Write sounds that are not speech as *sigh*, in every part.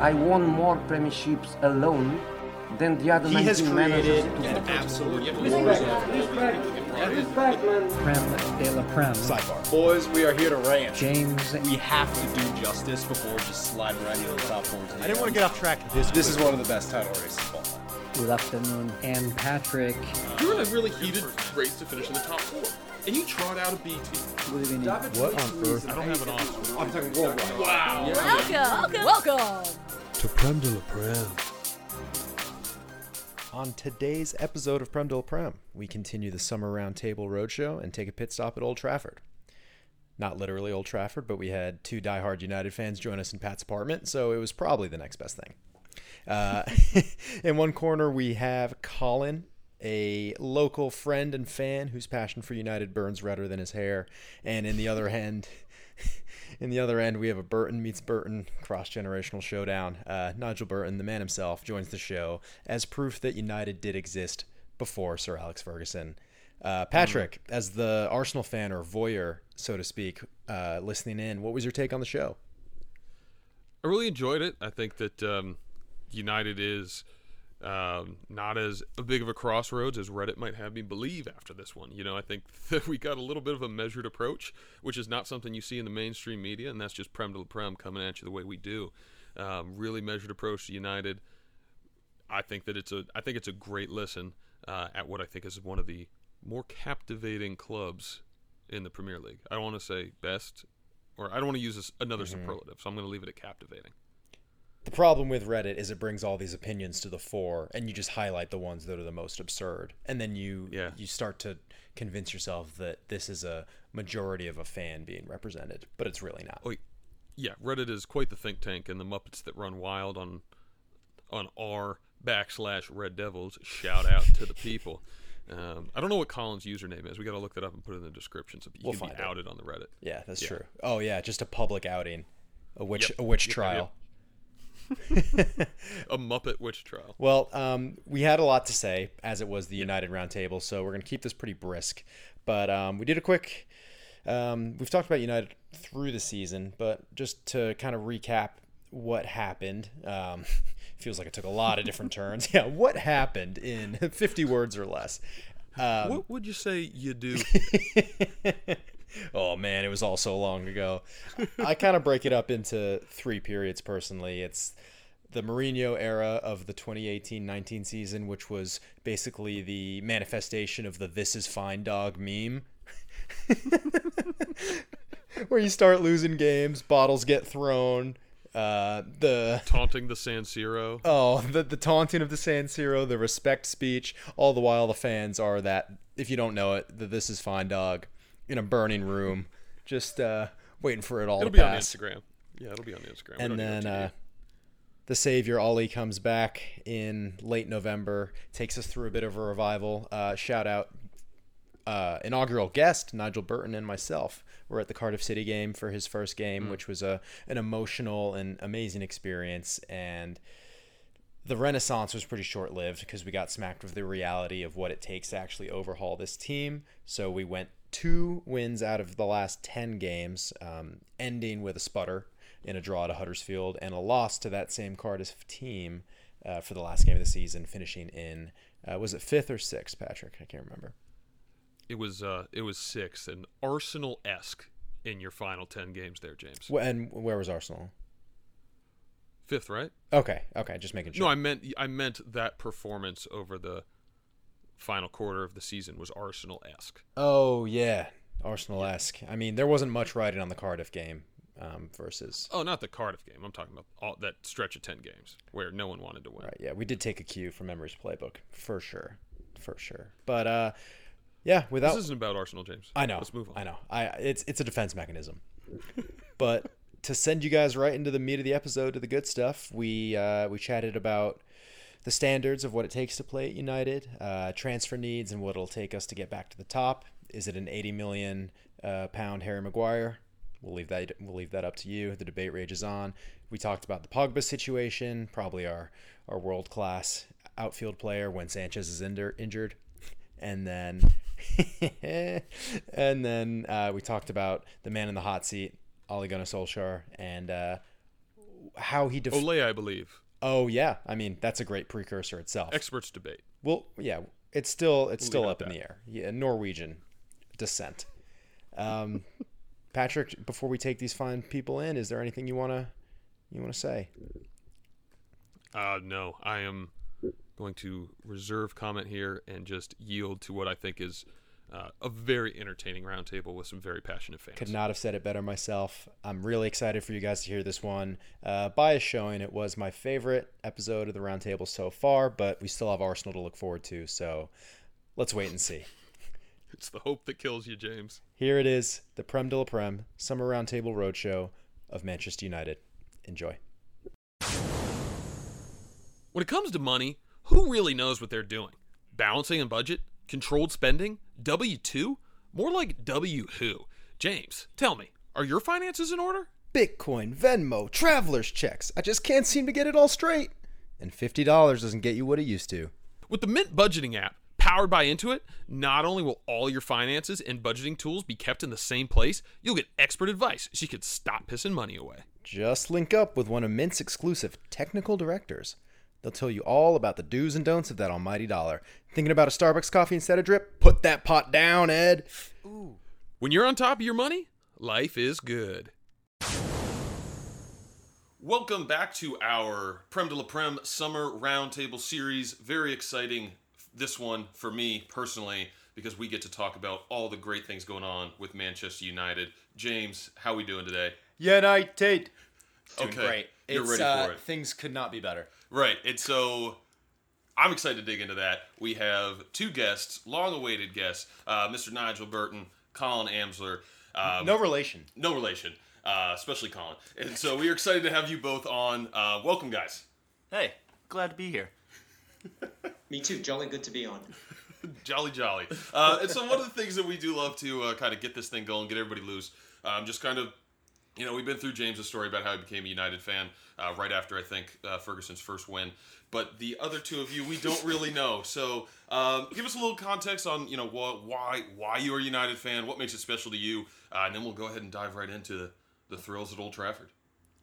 I won more premierships alone than the other He has 19 managers. created an absolute Prem de la Prem. sidebar. Boys, we are here to rant. James We have to do justice before just sliding right into the top 14. I didn't want to get off track this. This is one of the best title races of all time. Good afternoon. And Patrick. You're in a really heated race to finish in the top four, and you trot out a B team. Good evening. What on earth? I don't have an option. I'm talking worldwide. Wow. Welcome, welcome. To Prem de la Prem. On today's episode of Prem de la Prem, we continue the Summer Roundtable Roadshow and take a pit stop at Old Trafford. Not literally Old Trafford, but we had two diehard United fans join us in Pat's apartment, so it was probably the next best thing. Uh, *laughs* in one corner, we have Colin, a local friend and fan whose passion for United burns redder than his hair, and in the other hand, in the other end, we have a Burton meets Burton cross generational showdown. Uh, Nigel Burton, the man himself, joins the show as proof that United did exist before Sir Alex Ferguson. Uh, Patrick, as the Arsenal fan or voyeur, so to speak, uh, listening in, what was your take on the show? I really enjoyed it. I think that um, United is um, not as big of a crossroads as Reddit might have me believe after this one. You know, I think *laughs* that we got a little bit of a measured approach, which is not something you see in the mainstream media, and that's just Prem de la Prem coming at you the way we do. Um, really measured approach to United. I think that it's a I think it's a great listen uh, at what I think is one of the more captivating clubs in the Premier League. I don't want to say best, or I don't want to use this, another superlative, so I'm going to leave it at captivating. The problem with Reddit is it brings all these opinions to the fore, and you just highlight the ones that are the most absurd, and then you Yeah. you start to convince yourself that this is a majority of a fan being represented, but it's really not. Oh, yeah, Reddit is quite the think tank, and the Muppets that run wild on on r backslash Red Devils. Shout out to the people. Um, I don't know what Colin's username is. We got to look that up and put it in the description so you We'll can find be it. outed on the Reddit. Yeah, that's Yeah. true. Oh yeah, just a public outing, a witch Yep. a witch Yep, trial. A Muppet witch trial. Well, um, we had a lot to say as it was the United Roundtable, so we're going to keep this pretty brisk. But um, we did a quick. Um, we've talked about United through the season, but just to kind of recap what happened. Um, *laughs* feels like it took a lot of different turns. *laughs* Yeah, what happened in *laughs* 50 words or less? Um, what would you say you do? Oh man, it was all so long ago. I kind of break it up into three periods personally. It's the Mourinho era of the 2018-19 season, which was basically the manifestation of the "This is fine, dog" meme. *laughs* Where you start losing games, bottles get thrown. Uh, the Taunting the San Siro. Oh, the, the taunting of the San Siro, the respect speech, all the while the fans are that, if you don't know it, the This Is Fine Dog in a burning room, just uh, waiting for it all It'll to be on. Instagram. Yeah, it'll be on Instagram. And then it on TV. uh, the Savior, Ollie, comes back in late November, takes us through a bit of a revival. Uh, shout out uh, inaugural guest Nigel Burton and myself were at the Cardiff City game for his first game, which was a an emotional and amazing experience. And the renaissance was pretty short lived because we got smacked with the reality of what it takes to actually overhaul this team. So we went two wins out of the last 10 games, um, ending with a sputter in a draw to Huddersfield and a loss to that same Cardiff team uh, for the last game of the season, finishing in, uh, was it fifth or sixth, Patrick? I can't remember. it was uh, it was six and Arsenal esque in your final ten games there, James. Wh- And where was Arsenal? Fifth, right? Okay, okay, just making sure. No, I meant I meant that performance over the final quarter of the season was Arsenal esque. oh, yeah. Arsenal esque. I mean, there wasn't much riding on the Cardiff game um, versus. Oh, not the Cardiff game. I'm talking about all, that stretch of ten games where no one wanted to win. Right. Yeah, we did take a cue from Emery's playbook for sure, for sure. But uh, yeah, without This isn't about Arsenal, James. I know, Let's move on. I know. I it's it's a defense mechanism. but to send you guys right into the meat of the episode, to the good stuff, we uh, we chatted about the standards of what it takes to play at United, uh, transfer needs, and what it'll take us to get back to the top. Is it an 80 million uh, pound Harry Maguire? We'll leave that we'll leave that up to you. The debate rages on. We talked about the Pogba situation, probably our our world class outfield player when Sanchez is injur- injured, and then *laughs* and then uh, we talked about the man in the hot seat, Ole Gunnar Solskjaer, and uh, how he def- Olay, I believe. Oh yeah, I mean that's a great precursor itself. Experts debate. well, yeah, it's still it's We'll still up in that. the air. Yeah, Norwegian descent. Um, *laughs* Patrick, before we take these fine people in, is there anything you wanna you wanna say? Uh, no, I am going to reserve comment here and just yield to what I think is uh, a very entertaining roundtable with some very passionate fans. Could not have said it better myself. I'm really excited for you guys to hear this one. Uh, bias showing it was my favorite episode of the roundtable so far, but we still have Arsenal to look forward to. So let's wait and see. *laughs* It's the hope that kills you, James. Here it is, the Prem de la Prem Summer Roundtable Roadshow of Manchester United. Enjoy. When it comes to money, who really knows what they're doing? Balancing a budget? Controlled spending? W 2? More like W who? James, tell me, are your finances in order? Bitcoin, Venmo, traveler's checks. I just can't seem to get it all straight. And $50 doesn't get you what it used to. With the Mint budgeting app, powered by Intuit, not only will all your finances and budgeting tools be kept in the same place, you'll get expert advice so you can stop pissing money away. Just link up with one of Mint's exclusive technical directors. They'll tell you all about the do's and don'ts of that almighty dollar. Thinking about a Starbucks coffee instead of drip? Put that pot down, Ed. Ooh. When you're on top of your money, life is good. Welcome back to our Prem de la Prem Summer Roundtable Series. Very exciting, this one for me personally, because we get to talk about all the great things going on with Manchester United. James, how are we doing today? United. Doing Okay, great. you're It's, ready uh, for it. Things could not be better. Right, and so I'm excited to dig into that. We have two guests, long-awaited guests, uh, Mr. Nigel Burton, Colin Amsler. Um, No relation. no relation, uh, especially Colin. And so we are excited to have you both on. Uh, welcome, guys. Hey, glad to be here. *laughs* Me too. Jolly good to be on. *laughs* Jolly, jolly. Uh, and so one of the things that we do love to uh, kind of get this thing going, get everybody loose, um, just kind of, you know, we've been through James's story about how he became a United fan uh, right after I think uh, Ferguson's first win. But the other two of you, we don't really know. So um, give us a little context on, you know, wh- why why you are a United fan, what makes it special to you, uh, and then we'll go ahead and dive right into the, the thrills at Old Trafford.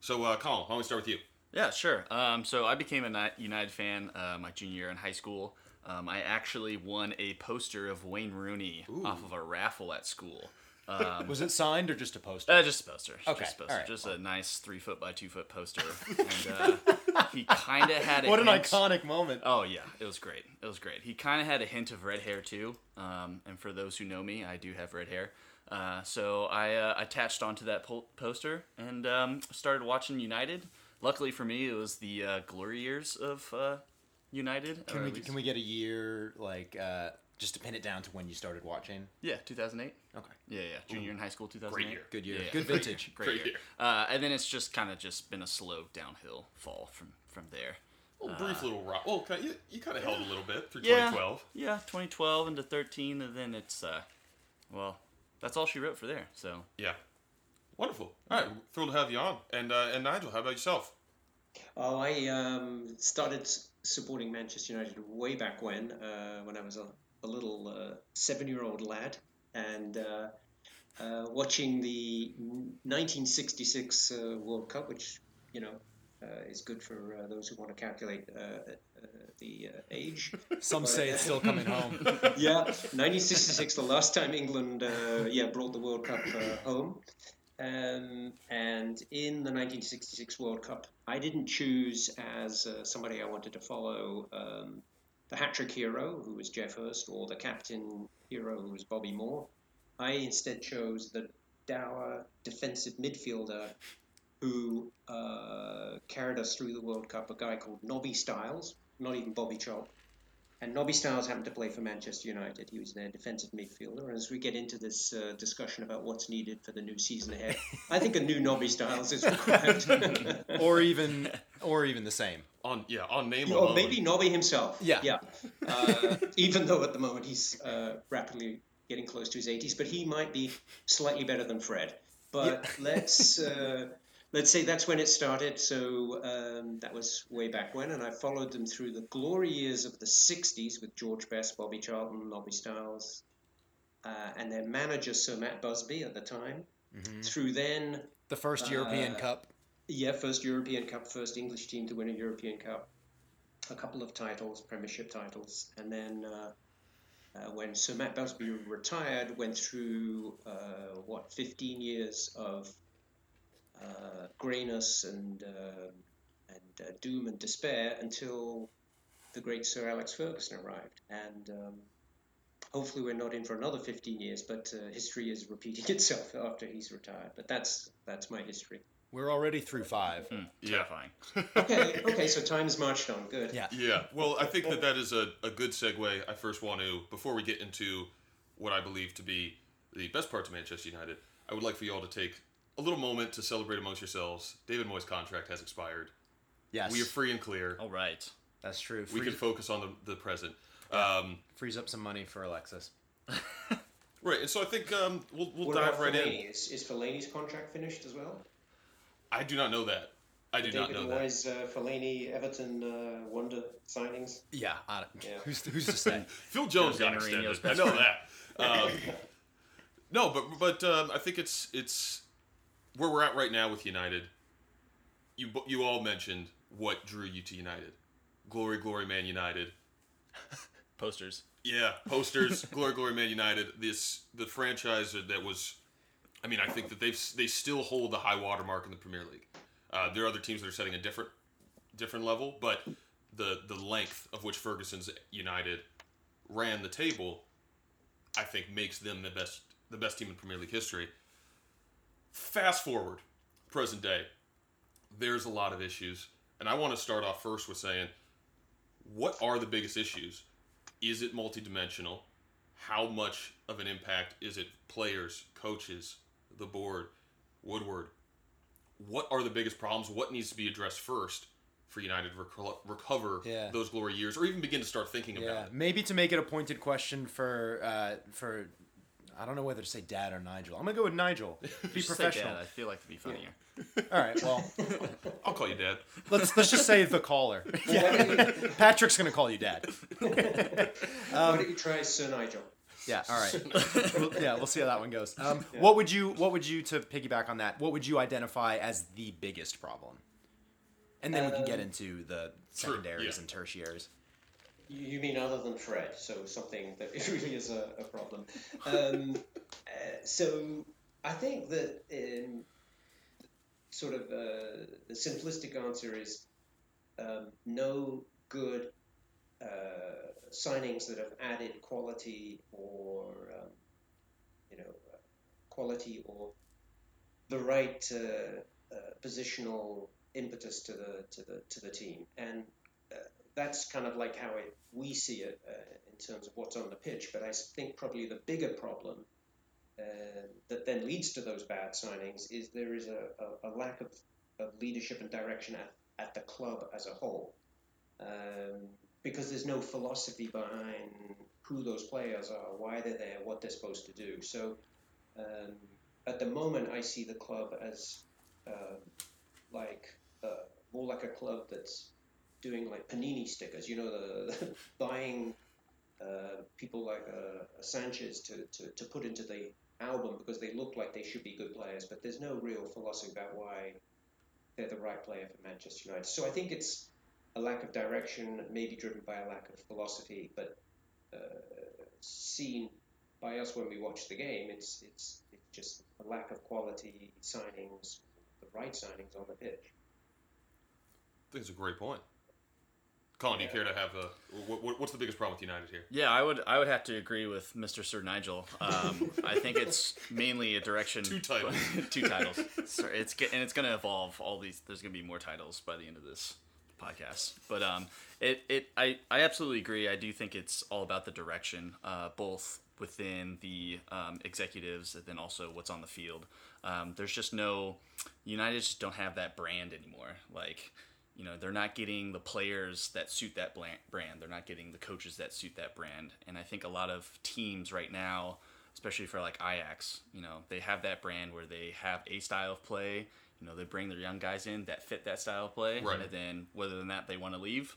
So, uh, Colin, why don't we start with you? Yeah, sure. Um, so I became a United fan uh, my junior year in high school. Um, I actually won a poster of Wayne Rooney off of a raffle at school. Um, Was it signed or just a poster? uh, just a poster. Okay, Just, a poster. alright. just a nice three foot by two foot poster. *laughs* and uh, he kind of had a what an hint- iconic moment. Oh yeah, it was great. It was great. He kind of had a hint of red hair too. Um, and for those who know me, I do have red hair. Uh, so I uh, attached onto that po- poster and um, started watching United. Luckily for me, it was the uh, glory years of uh, United. Can we least- can we get a year like uh, just to pin it down to when you started watching? Yeah, 2008. Okay. Yeah, yeah. Junior in high school, 2008. Great year. Good year. Yeah, yeah. Good vintage. Great, Great year. year. Uh, and then it's just kind of just been a slow downhill fall from from there. A brief little rock. Well, kind you, you kind of held a little bit through Yeah. 2012. Yeah, 2012 into 13, and then it's uh, well, that's all she wrote for there. So Yeah. Wonderful. All right, thrilled to have you on. And uh, and Nigel, how about yourself? Oh, I um, started supporting Manchester United way back when, uh, when I was a, little uh, seven-year-old lad, and uh, uh, watching the 1966 uh, World Cup, which you know uh, is good for uh, those who want to calculate uh, uh, the uh, age. *laughs* Some say it's still coming home. *laughs* yeah, 1966, the last time England, uh, yeah, brought the World Cup uh, home. Um, and in the 1966 World Cup, I didn't choose as uh, somebody I wanted to follow um, the hat trick hero, who was Geoff Hurst, or the captain hero, who was Bobby Moore. I instead chose the dour defensive midfielder who uh, carried us through the World Cup, a guy called Nobby Stiles, not even Bobby Chop. And Nobby Stiles happened to play for Manchester United. He was their defensive midfielder. And as we get into this uh, discussion about what's needed for the new season ahead, I think a new Nobby Stiles is *laughs* required. or even or even the same. On yeah, on name or alone. maybe Nobby himself. Yeah. Yeah. *laughs* Uh, even though at the moment he's uh, rapidly getting close to his 80s, but he might be slightly better than Fred. But *laughs* let's uh, let's say that's when it started. So um, that was way back when, and I followed them through the glory years of the 60s with George Best, Bobby Charlton, Nobby Stiles, uh, and their manager Sir Matt Busby at the time. Through then, The first European Uh, Cup. Yeah, first European Cup, first English team to win a European Cup, a couple of titles, Premiership titles, and then uh, uh, when Sir Matt Busby retired, went through uh, what 15 years of uh, greyness and uh, and uh, doom and despair until the great Sir Alex Ferguson arrived, and um, hopefully we're not in for another 15 years. But history is repeating *laughs* itself after he's retired. But that's that's my history. We're already through five. Yeah, Terrifying. *laughs* Okay, okay, so time's marched on. Good. Yeah. Yeah, well, I think that that is a, a good segue. I first want to, before we get into what I believe to be the best parts of Manchester United, I would like for you all to take a little moment to celebrate amongst yourselves. David Moyes' contract has expired. Yes. We are free and clear. All right. That's true. we can focus on the, the present. Um, frees up some money for Alexis. right, and so I think um, we'll, we'll What dive about right in. Is, is Fellaini's contract finished as well? I do not know that. I do not David know that. Moyes, uh, Fellaini, Everton, uh, wonder signings. Yeah. I don't, Yeah. *laughs* Who's who's to say? *laughs* Phil Jones got Mourinho's extended. I know that. *laughs* Um, no, but but um, I think it's it's where we're at right now with United. You you all mentioned what drew you to United. Glory, glory, man United. Posters. Yeah, posters. glory, glory, man United. This the franchise that was. I mean, I think that they've they still hold the high watermark in the Premier League. Uh, there are other teams that are setting a different different level, but the the length of which Ferguson's United ran the table, I think makes them the best the best team in Premier League history. Fast forward, present day, there's a lot of issues, and I want to start off first with saying, what are the biggest issues? Is it multidimensional? How much of an impact is it players, coaches, the board, Woodward? What are the biggest problems? What needs to be addressed first for United to reco- recover Yeah. those glory years, or even begin to start thinking Yeah. about it? Maybe to make it a pointed question for uh, for I don't know whether to say Dad or Nigel. I'm gonna go with Nigel. *laughs* Be Just say professional. Dad. I feel like it'd be funnier. All right. Well, *laughs* I'll call you Dad. let's let's just say the caller. *laughs* Yeah. Patrick's gonna call you Dad. Why don't you try Sir Nigel? Yeah. All right. *laughs* We'll- yeah. We'll see how that one goes. Um, What would you What would you to piggyback on that? What would you identify as the biggest problem? And then we can get into the Sure, secondaries yeah. and tertiaries. You you mean other than Fred? So something that *laughs* really is a, a problem. Um, *laughs* uh, so I think that um, sort of uh, the simplistic answer is um, no good uh, signings that have added quality or um, you know quality or the right uh, uh, positional impetus to the to the to the team and uh, that's kind of like how it, we see it uh, in terms of what's on the pitch. But I think probably the bigger problem uh, that then leads to those bad signings is there is a, a, a lack of, of leadership and direction at, at the club as a whole. Um, because there's no philosophy behind who those players are, why they're there, what they're supposed to do. So um, at the moment, I see the club as uh, like uh, more like a club that's doing like panini stickers. You know, the, *laughs* buying uh, people like uh, Sanchez to, to, to put into the album because they look like they should be good players, but there's no real philosophy about why they're the right player for Manchester United. So I think it's a lack of direction, maybe driven by a lack of philosophy, but uh, seen by us when we watch the game, it's it's it's just a lack of quality signings, the right signings on the pitch. I think it's a great point. Colin, do you care to have a what, what- what's the biggest problem with United here? Yeah, I would I would have to agree with Mr. Sir Nigel. Um, I think it's mainly a direction. Two titles. *laughs* two titles. Sorry, it's and it's going to evolve. All these there's going to be more titles by the end of this podcast. But um, it it I I absolutely agree. I do think it's all about the direction, uh, both within the um, executives and then also what's on the field. Um, there's just no United just don't have that brand anymore. Like you know they're not getting the players that suit that brand they're not getting the coaches that suit that brand and i think a lot of teams right now especially for like ajax you know they have that brand where they have a style of play you know they bring their young guys in that fit that style of play Right. and then whether than that they want to leave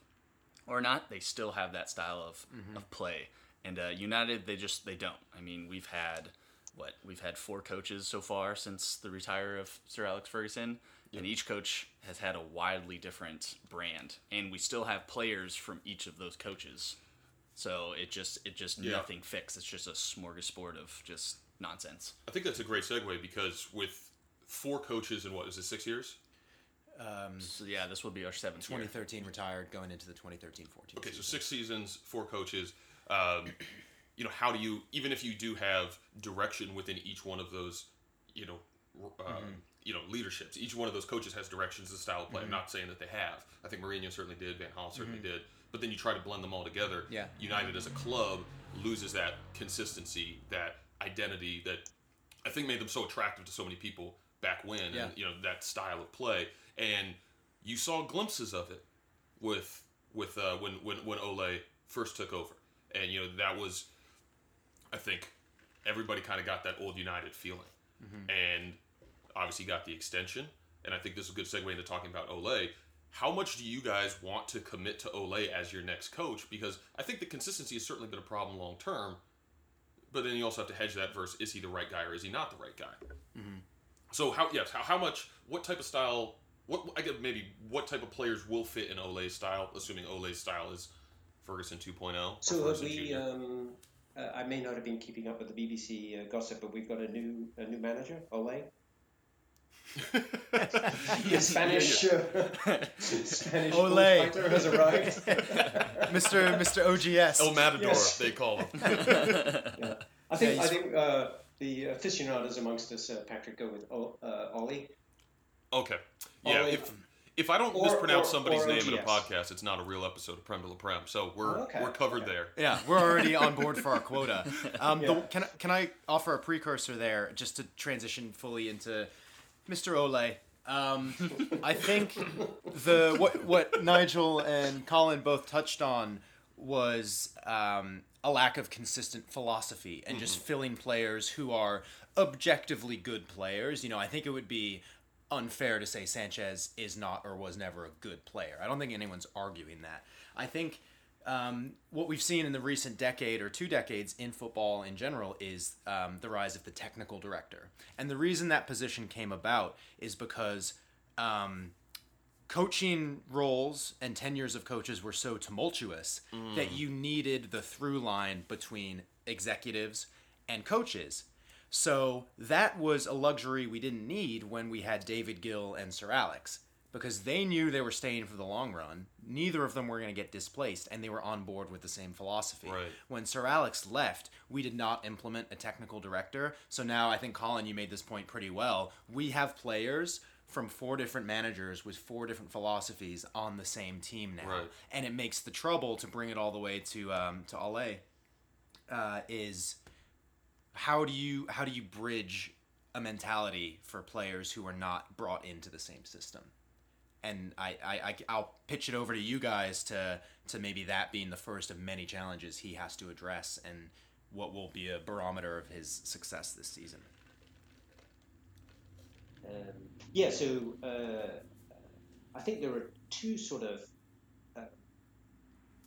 or not they still have that style of, of play and uh, united they just they don't i mean we've had what we've had four coaches so far since the retire of sir alex ferguson and each coach has had a wildly different brand, and we still have players from each of those coaches. So it just it just Yeah. nothing fixed. It's just a smorgasbord of just nonsense. I think that's a great segue because with four coaches in what is it six years? Um, So yeah, this will be our seventh year. 2013 retired, going into the 2013-14. Okay, so six seasons, four coaches. Um, you know, how do you even if you do have direction within each one of those, you know, r- um, Mm-hmm. you know, leaderships. Each one of those coaches has directions, the style of play. I'm not saying that they have. I think Mourinho certainly did. Van Gaal certainly did. But then you try to blend them all together. Mm-hmm. Yeah. United as a club loses that consistency, that identity that I think made them so attractive to so many people back when, Yeah. and you know that style of play. And you saw glimpses of it with with uh, when when when Ole first took over, and you know that was, I think, everybody kind of got that old United feeling, and obviously got the extension. And I think this is a good segue into talking about Ole. How much do you guys want to commit to Ole as your next coach? Because I think the consistency has certainly been a problem long term. But then you also have to hedge that versus is he the right guy or is he not the right guy? So how yes, how, how much what type of style what I guess maybe what type of players will fit in Ole's style, assuming Ole's style is Ferguson 2.0 or So have Ferguson we? Um, uh, I may not have been keeping up with the BBC uh, gossip, but we've got a new a new manager, Ole. *laughs* The Spanish uh, *laughs* Spanish Ole. bullfighter has arrived. Mr. Mr. OGS. El Matador, Yes. they call him. *laughs* Yeah. I think Yeah, I think uh, the aficionados amongst us, uh, Patrick, go with o, uh, Ollie. Okay. Yeah, Ole. if if I don't Or- mispronounce or- somebody's or name in a podcast, it's not a real episode of Prem de la Prem. So we're Oh, okay. we're covered Okay. there. Yeah, we're already on board for our quota. *laughs* Um, the- can, I- can I offer a precursor there just to transition fully into Mr. Ole? Um, I think the what what Nigel and Colin both touched on was um, a lack of consistent philosophy and just filling players who are objectively good players. You know, I think it would be unfair to say Sanchez is not or was never a good player. I don't think anyone's arguing that. I think um, what we've seen in the recent decade or two decades in football in general is um, the rise of the technical director. And the reason that position came about is because um, coaching roles and tenures of coaches were so tumultuous mm. that you needed the through line between executives and coaches. So that was a luxury we didn't need when we had David Gill and Sir Alex because they knew they were staying for the long run. Neither of them were going to get displaced and they were on board with the same philosophy. Right. When Sir Alex left, we did not implement a technical director. So now I think Colin you made this point pretty well. We have players from four different managers with four different philosophies on the same team now. Right. And it makes the trouble to bring it all the way to um, to Ole uh, is how do you how do you bridge a mentality for players who are not brought into the same system and I, I, I i'll pitch it over to you guys to to maybe that being the first of many challenges he has to address and what will be a barometer of his success this season Um, yeah, so uh, I think there are two sort of uh,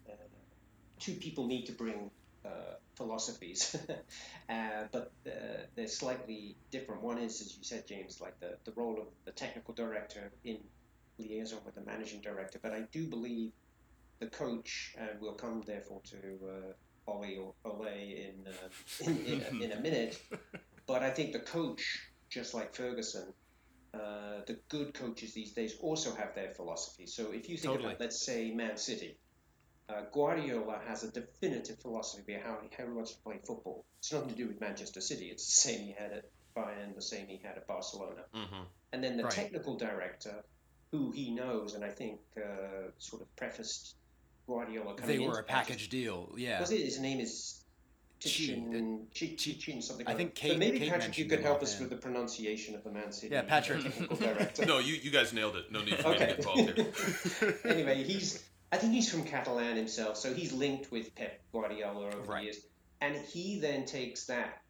uh, two people need to bring uh, philosophies, *laughs* uh, but uh, they're slightly different. One is, as you said, James, like the, the role of the technical director in liaison with the managing director. But I do believe the coach, and we'll come therefore to uh, Ollie or Ole in, uh, in, in, a, in a minute. *laughs* But I think the coach, just like Ferguson, uh, the good coaches these days also have their philosophy. So if you think Totally. about, let's say, Man City, uh, Guardiola has a definitive philosophy of how he, how he wants to play football. It's nothing to do with Manchester City. It's the same he had at Bayern, the same he had at Barcelona. Mm-hmm. And then the Right. technical director, who he knows, and I think uh, sort of prefaced Guardiola coming they were a package deal yeah it? His name is Chi. Tichin, Chi, Chi, something. I think. Kate- But maybe Kate Patrick, you could help us offhand. with the pronunciation of the Man City. Yeah, Patrick. technical *laughs* director. No, you, you guys nailed it. No need for me to Okay. get involved here. *laughs* anyway, he's I think he's from Catalan himself, so he's linked with Pep Guardiola over Right. the years, and he then takes that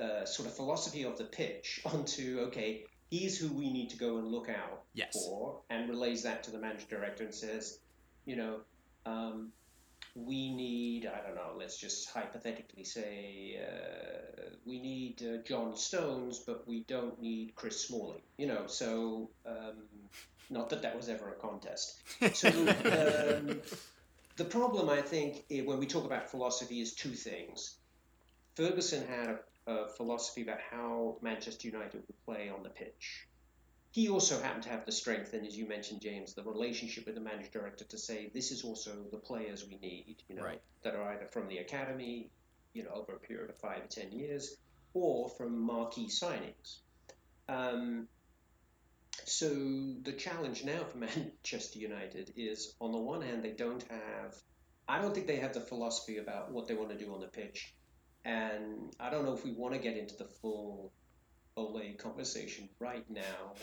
uh, sort of philosophy of the pitch *laughs* onto okay, he's who we need to go and look out Yes. for, and relays that to the manager director and says, you know, um, we need, I don't know, let's just hypothetically say, uh, we need uh, John Stones, but we don't need Chris Smalling. You know, so um, not that that was ever a contest. So *laughs* um, the problem, I think, when we talk about philosophy is two things. Ferguson had a, a philosophy about how Manchester United would play on the pitch. He also happened to have the strength, and as you mentioned, James, the relationship with the manager director to say this is also the players we need, you know, Right. that are either from the academy, you know, over a period of five or ten years, or from marquee signings. Um, so the challenge now for *laughs* Manchester United is, on the one hand, they don't have. I don't think they have the philosophy about what they want to do on the pitch, and I don't know if we want to get into the full Ole conversation right now.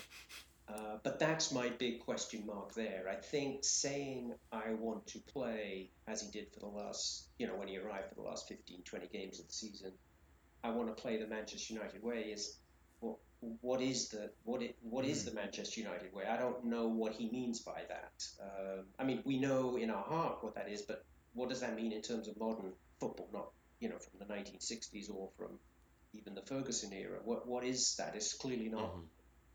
Uh, but that's my big question mark there. I think saying I want to play as he did for the last, you know, when he arrived for the last 15, 20 games of the season, I want to play the Manchester United way is what, what is the what it, what is the Manchester United way? I don't know what he means by that. Um, I mean, we know in our heart what that is, but what does that mean in terms of modern football? Not you know from the 1960s or from even the Ferguson era. What what is that? It's clearly not. Mm-hmm.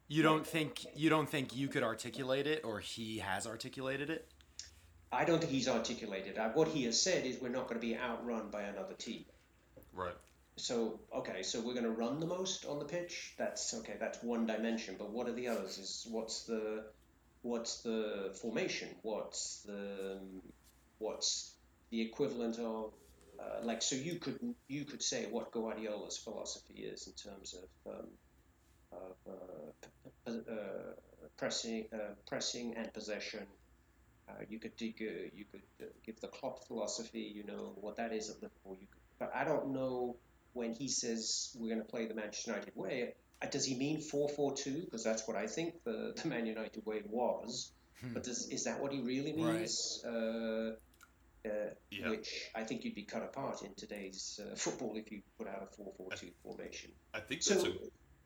You don't think you don't think you could articulate it, or he has articulated it? I don't think he's articulated. What he has said is we're not going to be outrun by another team. Right. So okay, so we're going to run the most on the pitch. That's okay. That's one dimension. But what are the others? Is what's the what's the formation? What's the what's the equivalent of uh, like? So you could you could say what Guardiola's philosophy is in terms of um, of uh, uh, pressing uh, pressing and possession. Uh, you could dig, uh, you could uh, give the Klopp philosophy. You know what that is at Liverpool. You could, but I don't know when he says we're going to play the Manchester United way. Does he mean four four two? Because that's what I think the, the Man United way was. But does, is that what he really Right. means? Uh, uh, Yeah. Which I think you'd be cut apart in today's uh, *laughs* football if you put out a four four two formation. I think So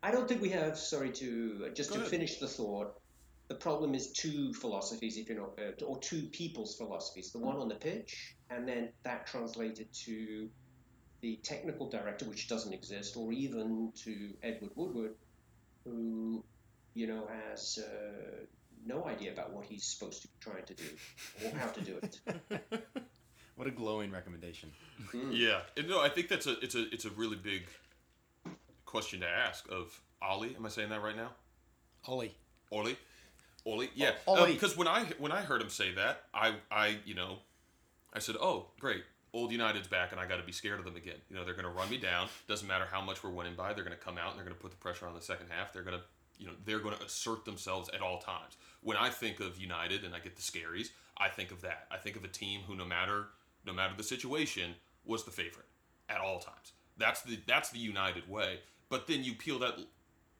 I don't think we have. Sorry to uh, just Go to ahead. finish the thought. The problem is two philosophies, if you know, uh, or two people's philosophies. The one on the pitch, and then that translated to the technical director, which doesn't exist, or even to Edward Woodward, who, you know, has uh, no idea about what he's supposed to be trying to do or how to do it. *laughs* What a glowing recommendation. Hmm. Yeah, and no, I think that's a it's a it's a really big question to ask of Ollie. Am I saying that right now? Ollie. Ollie, Ollie, yeah. O- Ollie. Um, because when I when I heard him say that, I I you know, I said, oh great, old United's back, and I got to be scared of them again. You know, they're going to run me down. Doesn't matter how much we're winning by. They're going to come out and they're going to put the pressure on the second half. They're going to you know they're going to assert themselves at all times. When I think of United and I get the scaries, I think of that. I think of a team who no matter no matter the situation was the favorite at all times. That's the that's the United way. But then you peel that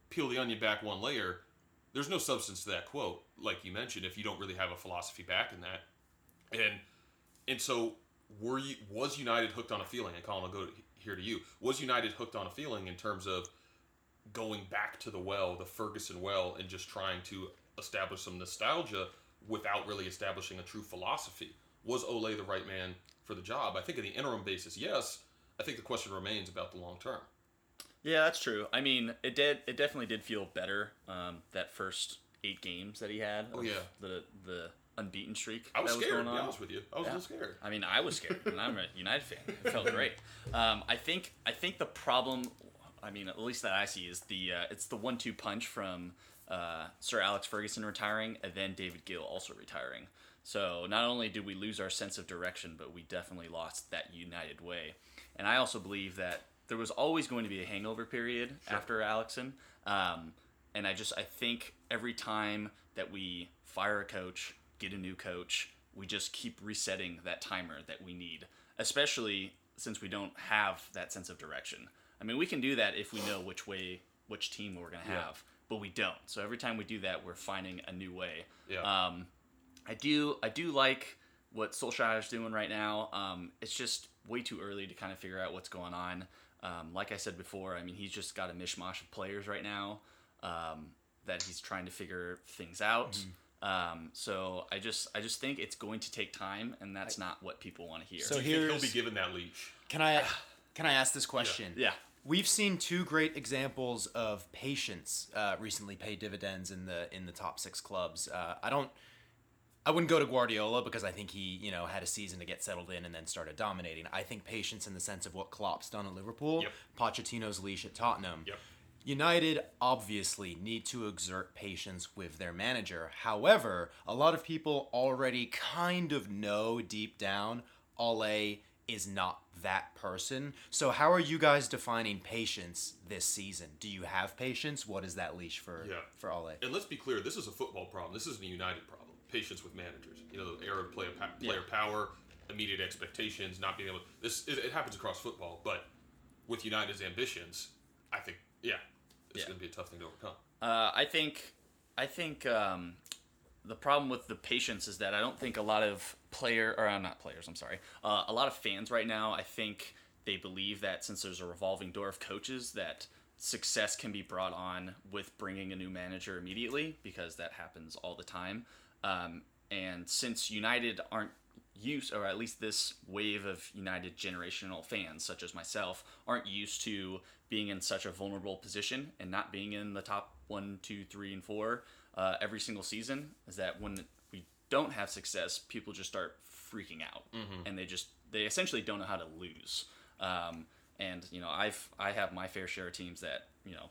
peel the onion back one layer, there's no substance to that quote, like you mentioned, if you don't really have a philosophy back in that. And and so were you was United hooked on a feeling? And Colin, I'll go to, here to you. Was United hooked on a feeling in terms of going back to the well, the Ferguson well, and just trying to establish some nostalgia without really establishing a true philosophy? Was Ole the right man for the job? I think on the interim basis, yes. I think the question remains about the long term. Yeah, that's true. I mean, it did. It definitely did feel better um, that first eight games that he had. Oh, yeah. the the unbeaten streak. I was scared. going to be honest with you, I was Yeah. a little scared. I mean, I was scared, and I'm a *laughs* United fan. It felt great. Um, I think I think the problem, I mean, at least that I see, is the uh, it's the one-two punch from uh, Sir Alex Ferguson retiring and then David Gill also retiring. So not only did we lose our sense of direction, but we definitely lost that United way. And I also believe that there was always going to be a hangover period after Alexon. Um, and I just I think every time that we fire a coach, get a new coach, we just keep resetting that timer that we need, especially since we don't have that sense of direction. I mean, we can do that if we know which way, which team we're going to Yeah. have, but we don't. So every time we do that, we're finding a new way. Yeah. Um, I do, I do like what Solskjaer's doing right now. Um, it's just way too early to kind of figure out what's going on. Um, like I said before, I mean, he's just got a mishmash of players right now um, that he's trying to figure things out. Um, so I just I just think it's going to take time, and that's not what people want to hear. So Do here's he'll be given that leash. Can I *sighs* can I ask this question? Yeah. We've seen two great examples of patience uh, recently pay dividends in the in the top six clubs. Uh, I don't. I wouldn't go to Guardiola because I think he, you know, had a season to get settled in and then started dominating. I think patience in the sense of what Klopp's done at Liverpool, Yep. Pochettino's leash at Tottenham. Yep. United obviously need to exert patience with their manager. However, a lot of people already kind of know deep down Ole is not that person. So how are you guys defining patience this season? Do you have patience? What is that leash for Yeah. for Ole? And let's be clear, this is a football problem. This isn't a United problem. Patience with managers. You know, the era of player, pa- player power, immediate expectations, not being able. To, This it, it happens across football, but with United's ambitions, I think yeah, it's Yeah. going to be a tough thing to overcome. Uh, I think, I think um, the problem with the patience is that I don't think a lot of player or uh, not players. I'm sorry. Uh, a lot of fans right now. I think they believe that since there's a revolving door of coaches, that success can be brought on with bringing a new manager immediately because that happens all the time. Um, and since United aren't used, or at least this wave of United generational fans, such as myself, aren't used to being in such a vulnerable position and not being in the top one, two, three, and four uh, every single season, is that when we don't have success, people just start freaking out, and they just they essentially don't know how to lose. Um, and you know, I've I have my fair share of teams that you know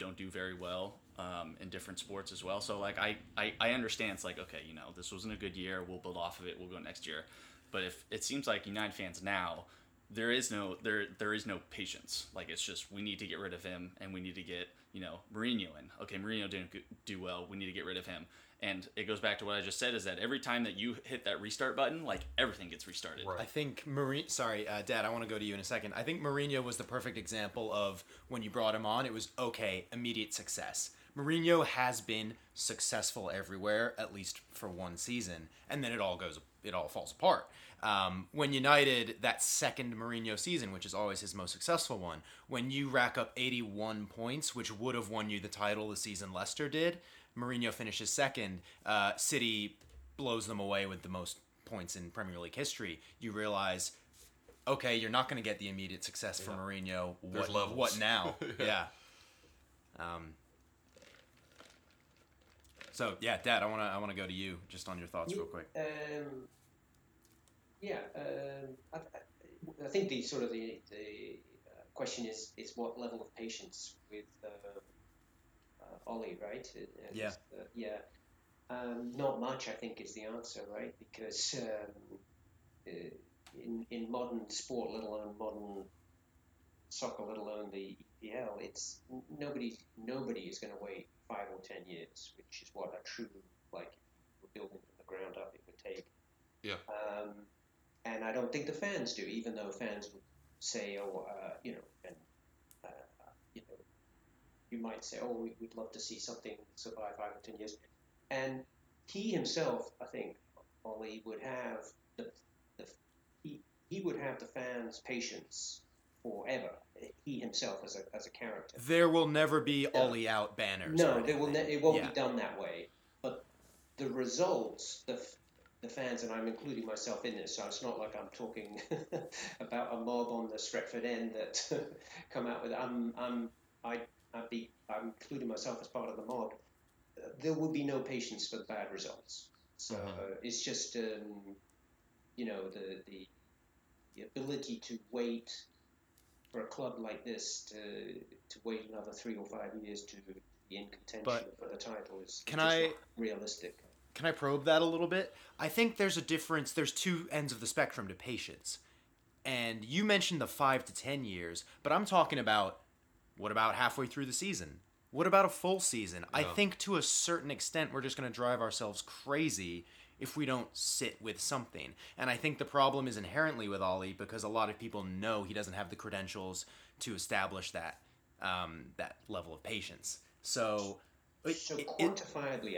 don't do very well um, in different sports as well. So like I, I I understand it's like okay, you know, this wasn't a good year. We'll build off of it. We'll go next year. But if it seems like United fans now, there is no there there is no patience. Like it's just we need to get rid of him and we need to get you know Mourinho in. Okay, Mourinho didn't do well. We need to get rid of him. And it goes back to what I just said: is that every time that you hit that restart button, like everything gets restarted. I think Marine. Sorry, uh, Dad. I want to go to you in a second. I think Mourinho was the perfect example of when you brought him on. It was okay, immediate success. Mourinho has been successful everywhere, at least for one season, and then it all goes, it all falls apart. Um, when United, that second Mourinho season, which is always his most successful one, when you rack up 81 points, which would have won you the title the season Leicester did, Mourinho finishes second. Uh, City blows them away with the most points in Premier League history. You realize, okay, you're not going to get the immediate success from Mourinho. There's What, levels. what now? *laughs* yeah. Um. So yeah, Dad, I wanna I wanna go to you just on your thoughts real quick. Um, yeah, um, I, I- I think the sort of the, the uh, question is is what level of patience with uh, Ollie, right? And, Yeah. uh, yeah. Um, not much, I think, is the answer, right? Because um, uh, in in modern sport, let alone modern soccer, let alone the EPL, it's nobody nobody is going to wait five or ten years, which is what a true like building from the ground up it would take. Yeah. Um, and I don't think the fans do, even though fans would say, oh, uh, you know, and you know, you might say, oh, we- we'd love to see something survive five or ten years. And he himself, I think, Ollie would have the, the he, he would have the fans' patience forever. He himself as a as a character. There will never be Ollie out banners. No, they will. Ne- it won't Yeah. be done that way. But the results, the the fans, and I'm including myself in this, so it's not like I'm talking *laughs* about a mob on the Stretford end that *laughs* come out with. I'm I'm I I be I'm including myself as part of the mob. There will be no patience for the bad results. So it's just um, you know the the the ability to wait for a club like this to to wait another three or five years to be in contention But for the title is can I- not realistic. Can I probe that a little bit? I think there's a difference. There's two ends of the spectrum to patience. And you mentioned the five to 10 years, but I'm talking about what about halfway through the season? What about a full season? I think to a certain extent, we're just going to drive ourselves crazy if we don't sit with something. And I think the problem is inherently with Ollie because a lot of people know he doesn't have the credentials to establish that um, that level of patience. So, it- So it- it-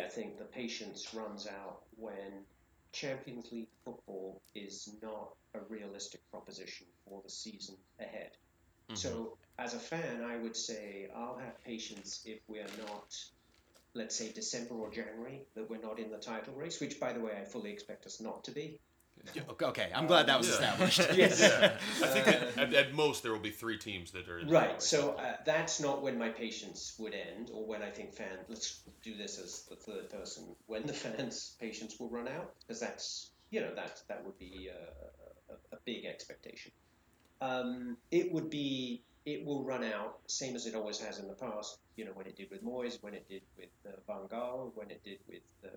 I think the patience runs out when Champions League football is not a realistic proposition for the season ahead. So, as a fan, I would say I'll have patience if we're not let's say December or January, that we're not in the title race, which, by the way, I fully expect us not to be. Yeah, okay, Okay, I'm glad that was Yeah. established. *laughs* Yes. Yeah. I think that at, at most there will be three teams that are in the Right. race. So uh, that's not when my patience would end, or when I think fan. Let's do this as the third person. When the *laughs* fans' patience will run out, because that's you know that that would be a, a, a big expectation. Um, it would be it will run out, same as it always has in the past. You know, when it did with Moyes, when it did with uh, Van Gaal, when it did with uh,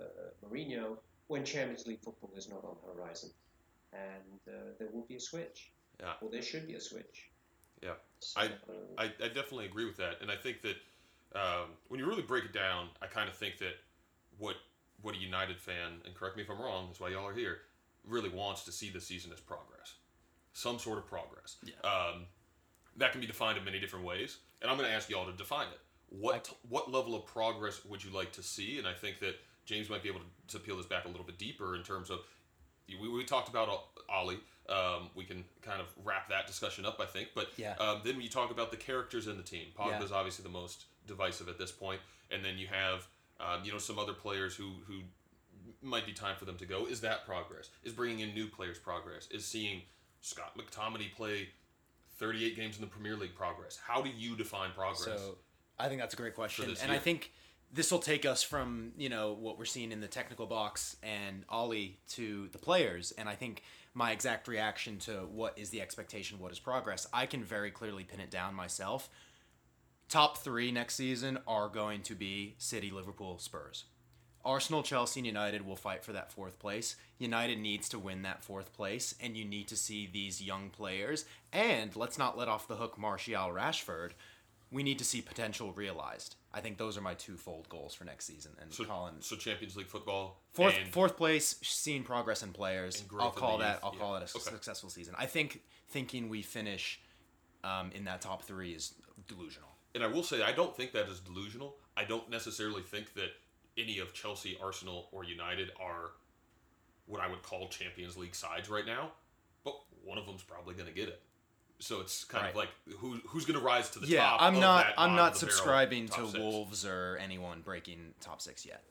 Mourinho, when Champions League football is not on the horizon, and uh, there will be a switch, Yeah. or there should be a switch. Yeah, So, I, I I definitely agree with that, and I think that um, when you really break it down, I kind of think that what what a United fan, and correct me if I'm wrong, that's why y'all are here, really wants to see this season as progress, some sort of progress. Yeah. Um, that can be defined in many different ways, and I'm going to ask y'all to define it. What what level of progress would you like to see? And I think that James might be able to, to peel this back a little bit deeper in terms of we, we talked about Ollie. Um, we can kind of wrap that discussion up, I think. But Yeah. um, then you talk about the characters in the team. Yeah. Pogba's obviously the most divisive at this point, and then you have um, you know some other players who who might be time for them to go. Is that progress? Is bringing in new players progress? Is seeing Scott McTominay play 38 games in the Premier League progress? How do you define progress? So I think that's a great question, and I think this will take us from you know what we're seeing in the technical box and Ollie to the players, and I think my exact reaction to what is the expectation, what is progress, I can very clearly pin it down myself. Top three next season are going to be City, Liverpool, Spurs. Arsenal, Chelsea, and United will fight for that fourth place. United needs to win that fourth place, and you need to see these young players. And let's not let off the hook Martial Rashford. We need to see potential realized. I think those are my twofold goals for next season. And so, Colin, so Champions League football fourth fourth place, seeing progress in players. I'll call that. youth, I'll yeah. call it a Okay. successful season. I think thinking we finish um, in that top three is delusional. and I will say I don't think that is delusional. I don't necessarily think that any of Chelsea, Arsenal, or United are what I would call Champions League sides right now. But one of them's probably going to get it. So it's kind of like who who's going to rise to the yeah, top. I'm of not. I'm not barrel subscribing to six. Wolves or anyone breaking top six yet.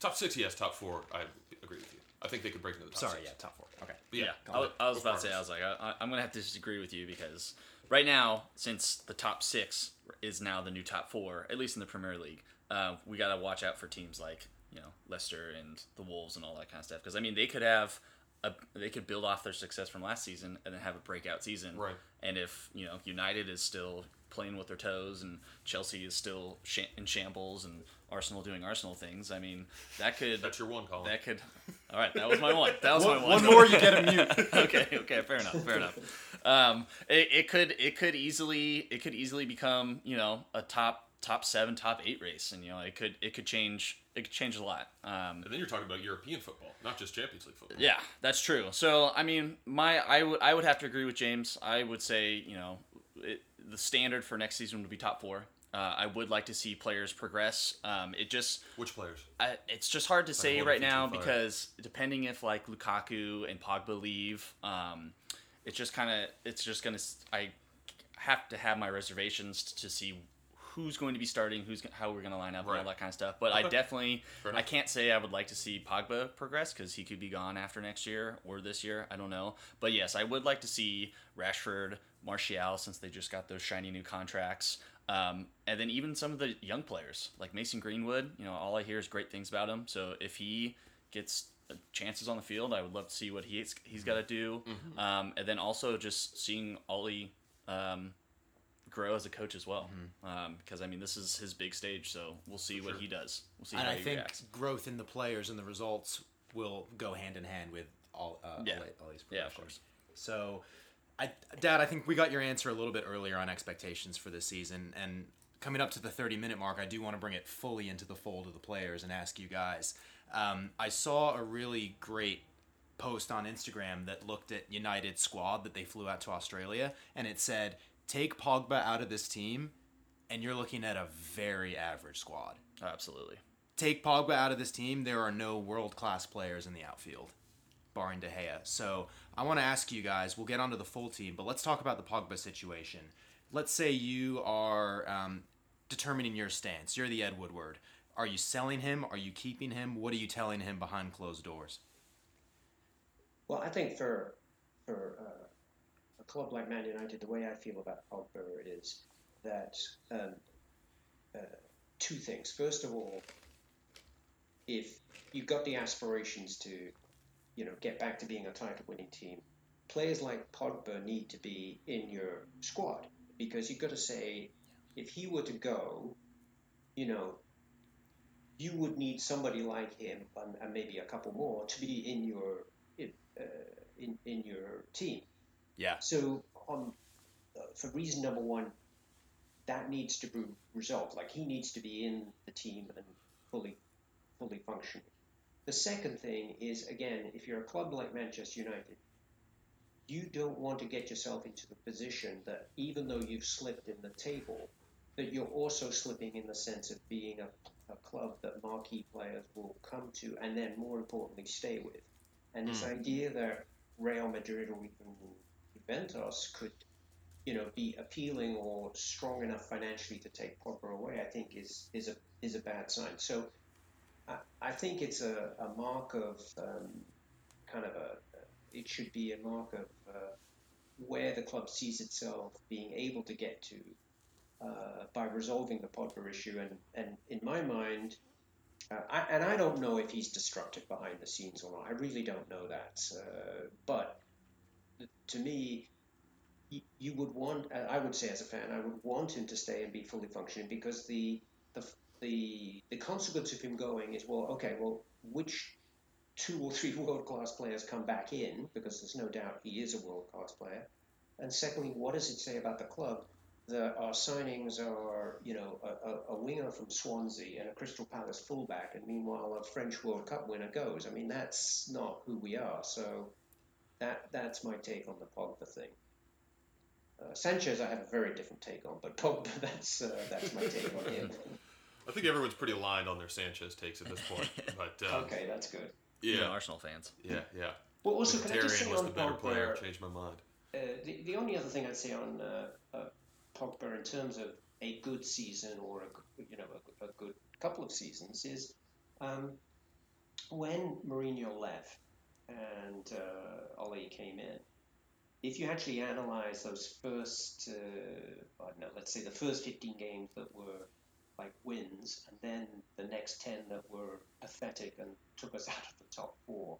Top six, yes. Top four, I agree with you. I think they could break into the top Sorry, six. yeah, top four. Okay. But yeah, Yeah, I was, I was about to say, I was like, I, I'm gonna have to disagree with you because right now, since the top six is now the new top four, at least in the Premier League, uh, we gotta watch out for teams like you know Leicester and the Wolves and all that kind of stuff. Because I mean, they could have a, they could build off their success from last season and then have a breakout season. Right. And if you know United is still playing with their toes and Chelsea is still sh- in shambles and Arsenal doing Arsenal things, I mean, that could That's your one, Colin. that could. All right, that was my one. That was One- my one. one more, you get a mute. *laughs* okay, okay, fair enough, fair enough. Um, it, it could it could easily it could easily become you know a top top seven top eight race, and you know it could it could change it could change a lot. Um, and then you're talking about European football, not just Champions League football. yeah, that's true. So I mean, my I would I would have to agree with James. I would say you know it, the standard for next season would be top four. Uh, I would like to see players progress. Um, it just Which players? I, it's just hard to say right now fire? because depending if like Lukaku and Pogba leave, um, it's just kind of it's just gonna s- I have to have my reservations to see who's going to be starting, who's how we're gonna line up and all that kind of stuff. But I definitely I can't say I would like to see Pogba progress because he could be gone after next year or this year. I don't know. But yes, I would like to see Rashford, Martial since they just got those shiny new contracts. Um, and then even some of the young players like Mason Greenwood, you know, all I hear is great things about him. So if he gets uh, chances on the field, I would love to see what he's he's got to do. Mm-hmm. Um, and then also just seeing Ollie um, grow as a coach as well, because I mean this is his big stage. So we'll see what he does. We'll see And I think reacts. growth in the players and the results will go hand in hand with all uh, Yeah. Ole- Ole's Yeah, of course. So, I, Dad, I think we got your answer a little bit earlier on expectations for this season, and coming up to the 30 minute mark, I do want to bring it fully into the fold of the players and ask you guys. Um, I saw a really great post on Instagram that looked at United squad that they flew out to Australia, and it said, "Take Pogba out of this team, and you're looking at a very average squad." Absolutely. take Pogba out of this team, there are no world class players in the outfield, barring De Gea. So I want to ask you guys. We'll get onto the full team, but let's talk about the Pogba situation. Let's say you are um, determining your stance. You're the Ed Woodward. Are you selling him? Are you keeping him? What are you telling him behind closed doors? Well, I think for for uh, a club like Man United, the way I feel about Pogba is that um, uh, two things. First of all, if you've got the aspirations to, you know, get back to being a title-winning team, players like Pogba need to be in your squad because you've got to say, if he were to go, you know, you would need somebody like him and, and maybe a couple more to be in your in, uh, in, in your team. Yeah. So on uh, for reason number one, that needs to be resolved. Like he needs to be in the team and fully fully functioning. The second thing is again, if you're a club like Manchester United, you don't want to get yourself into the position that even though you've slipped in the table, that you're also slipping in the sense of being a, a club that marquee players will come to and then more importantly stay with. And this Mm. idea that Real Madrid or even Juventus could, you know, be appealing or strong enough financially to take Pogba away, I think is is a is a bad sign. So I, I think it's a, a mark of um, kind of a it should be a mark of uh, where the club sees itself being able to get to uh, by resolving the Pogba issue. And, and in my mind, uh, I, and I don't know if he's destructive behind the scenes or not. I really don't know that. Uh, but to me, you, would want, uh, I would say as a fan, I would want him to stay and be fully functioning because the the the, the consequence of him going is well, okay, well, which two or three *laughs* world class players come back in because there's no doubt he is a world class player. And secondly, what does it say about the club that our signings are, you know, a, a, a winger from Swansea and a Crystal Palace fullback, and meanwhile a French World Cup winner goes? I mean, that's not who we are. So that that's my take on the Pogba thing. Uh, Sanchez, I have a very different take on, but Pogba, *laughs* that's uh, that's my take on him. I think everyone's pretty aligned on their Sanchez takes at this point. *laughs* But um, Okay, that's good. Yeah, You know, Arsenal fans. Yeah, yeah. Well, also, can I just Mkhitaryan say was on the better Pogba, player. Changed my mind. Uh, the, the only other thing I'd say on uh, uh, Pogba in terms of a good season or a, g- you know a, a good couple of seasons is um, when Mourinho left and uh, Ole came in. If you actually analyze those first, uh, I don't know, let's say the first 15 games that were like wins, and then the next 10 that were pathetic and took us *laughs* out of the top four,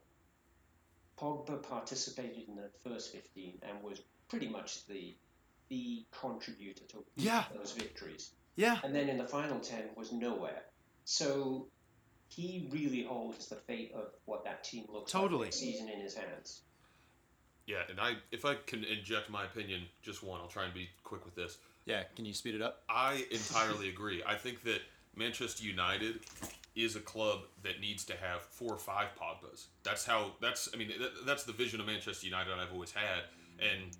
Pogba participated in the first 15 and was pretty much the the contributor to Yeah. those victories. Yeah. And then in the final 10 was nowhere. So he really holds the fate of what that team looks Totally. like next season in his hands. Yeah, and I if I can inject my opinion, just one. I'll try and be quick with this. Yeah, can you speed it up? I entirely *laughs* agree. I think that Manchester United is a club that needs to have four or five Pogbas. That's how. That's. I mean, that, that's the vision of Manchester United I've always had. And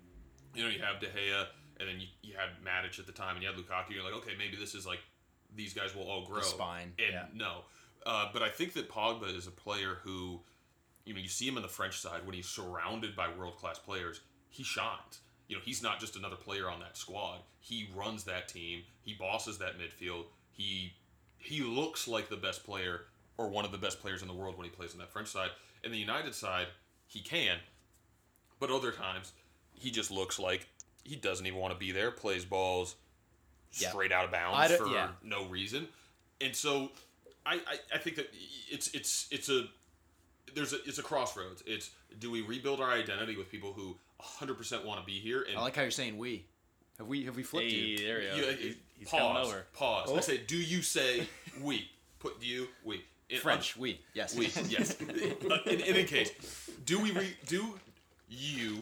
you know, you have De Gea, and then you, you had Matic at the time, and you had Lukaku. You're like, okay, maybe this is like these guys will all grow. spine, And yeah. no, uh, but I think that Pogba is a player who, you know, you see him on the French side when he's surrounded by world class players, he shines. You know, he's not just another player on that squad. He runs that team. He bosses that midfield. He he looks like the best player or one of the best players in the world when he plays on that French side. In the United side, he can, but other times he just looks like he doesn't even want to be there. Plays balls Yeah. straight out of bounds for yeah. no reason, and so I, I, I think that it's it's it's a there's a it's a crossroads. It's do we rebuild our identity with people who 100% want to be here and I like how you're saying we. Have we have we flipped you? Hey, there we go. you- He's- he's coming pause. over. Pause. Oh. I said, do you say *laughs* we? Put you we in French, we. Yes. we *laughs* yes. In, in any case, do we re, do you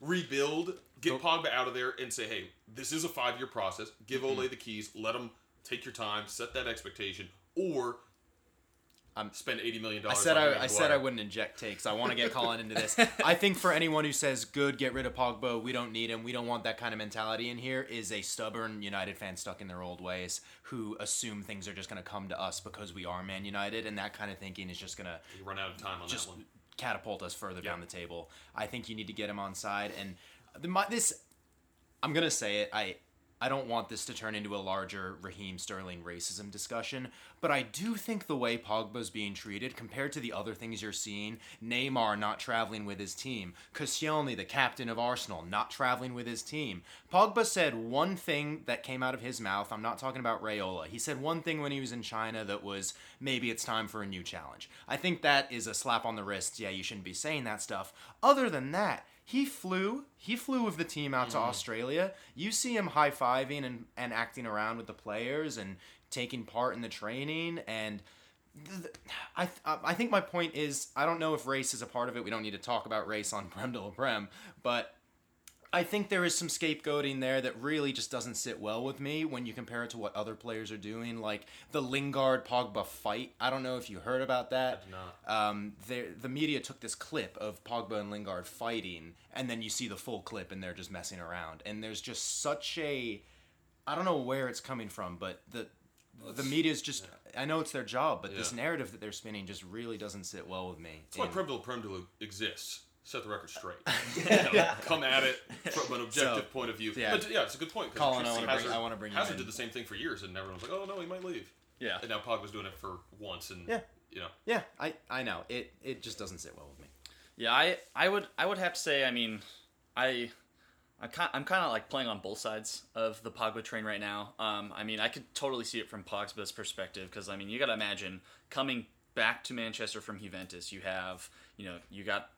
rebuild? Get Pogba out of there and say, hey, this is a five year process. Give Mm-hmm. Ole the keys. Let him take your time. Set that expectation. Or I'm spend eighty million dollars. I said I, I said I wouldn't inject takes. I want to get Colin into this. *laughs* I think for anyone who says good, get rid of Pogba, we don't need him, we don't want that kind of mentality in here, is a stubborn United fan stuck in their old ways who assume things are just going to come to us because we are Man United, and that kind of thinking is just going to run out of time on just that one. catapult us further down the table. I think you need to get him on side, and the, my, this, I'm gonna say it. I I don't want this to turn into a larger Raheem Sterling racism discussion, but I do think the way Pogba's being treated compared to the other things you're seeing, Neymar not traveling with his team, Koscielny, the captain of Arsenal, not traveling with his team. Pogba said one thing that came out of his mouth. I'm not talking about Raiola. He said one thing when he was in China that was maybe it's time for a new challenge. I think that is a slap on the wrist. Yeah, you shouldn't be saying that stuff. Other than that, he flew. He flew with the team out to mm. Australia. You see him high fiving and, and acting around with the players and taking part in the training. And th- I, th- I think my point is I don't know if race is a part of it. We don't need to talk about race on Prem de la Prem, but I think there is some scapegoating there that really just doesn't sit well with me when you compare it to what other players are doing, like the Lingard Pogba fight. I don't know if you heard about that. I did not. Um, the media took this clip of Pogba and Lingard fighting, and then you see the full clip, and they're just messing around. And there's just such a, I don't know where it's coming from, but the the media's just. I know it's their job, but this narrative that they're spinning just really doesn't sit well with me. That's why And- Prem de Prem de exists. Set the record straight. *laughs* You know, come at it from an objective So, point of view. yeah. But yeah, it's a good point. 'cause Colin, I wanna bring- Hazard, I wanna bring you Hazard in. did the same thing for years, and everyone was like, "Oh no, he might leave." Yeah. And now Pogba's doing it for once, and Yeah. you know, Yeah, I, I know it. It just doesn't sit well with me. Yeah, I I would I would have to say I mean I I kind I'm kind of like playing on both sides of the Pogba train right now. Um, I mean I could totally see it from Pogba's perspective because I mean you got to imagine coming back to Manchester from Juventus, you have you know you got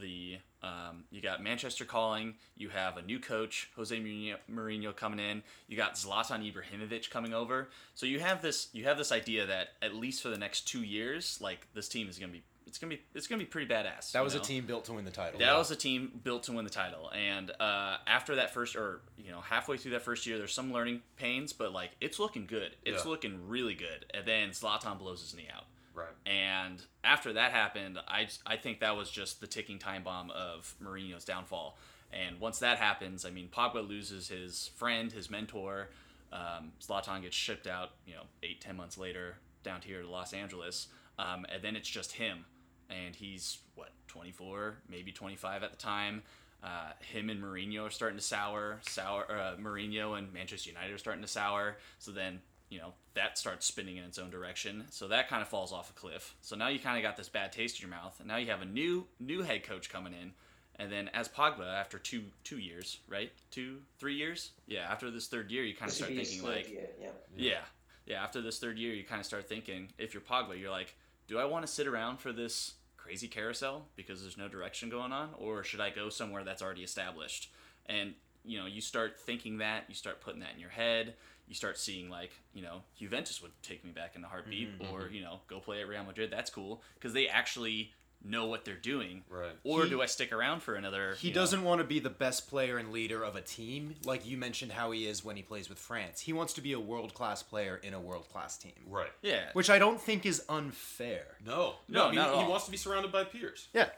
the um, you got Manchester calling, you have a new coach Jose Mourinho, coming in, you got Zlatan Ibrahimovic coming over. So you have this you have this idea that at least for the next two years, like this team is gonna be it's gonna be it's gonna be pretty badass. That was a team built to win the title. That was a team built to win the title, and uh, after that first, or you know, halfway through that first year, there's some learning pains, but like it's looking good. It's Yeah. looking really good. And then Zlatan blows his knee out, right. and after that happened, I I think that was just the ticking time bomb of Mourinho's downfall. And once that happens, I mean, Pogba loses his friend, his mentor. Um, Zlatan gets shipped out, you know, eight ten months later down here to Los Angeles, um, and then it's just him, and he's what 24, maybe 25 at the time. Uh, him and Mourinho are starting to sour. Sour. Uh, Mourinho and Manchester United are starting to sour. So then you know that starts spinning in its own direction. So that kind of falls off a cliff. So now you kind of got this bad taste in your mouth, and now you have a new new head coach coming in. And then as Pogba, after two two years, right, two three years, yeah, after this third year, you kind of start thinking like, year, yeah. yeah, yeah. After this third year, you kind of start thinking, if you're Pogba, you're like, do I want to sit around for this crazy carousel because there's no direction going on, or should I go somewhere that's already established? And you know, you start thinking that, you start putting that in your head. You start seeing like, you know, Juventus would take me back in a heartbeat, Mhm, or you know, go play at Real Madrid. That's cool because they actually know what they're doing. Right. Or He- do I stick around for another? He doesn't want to be the best player and leader of a team, like you mentioned how he is when he plays with France. He wants to be a world class player in a world class team. Right. Yeah. Which I don't think is unfair. No, No, no, he, not at he wants to be surrounded by peers. Yeah.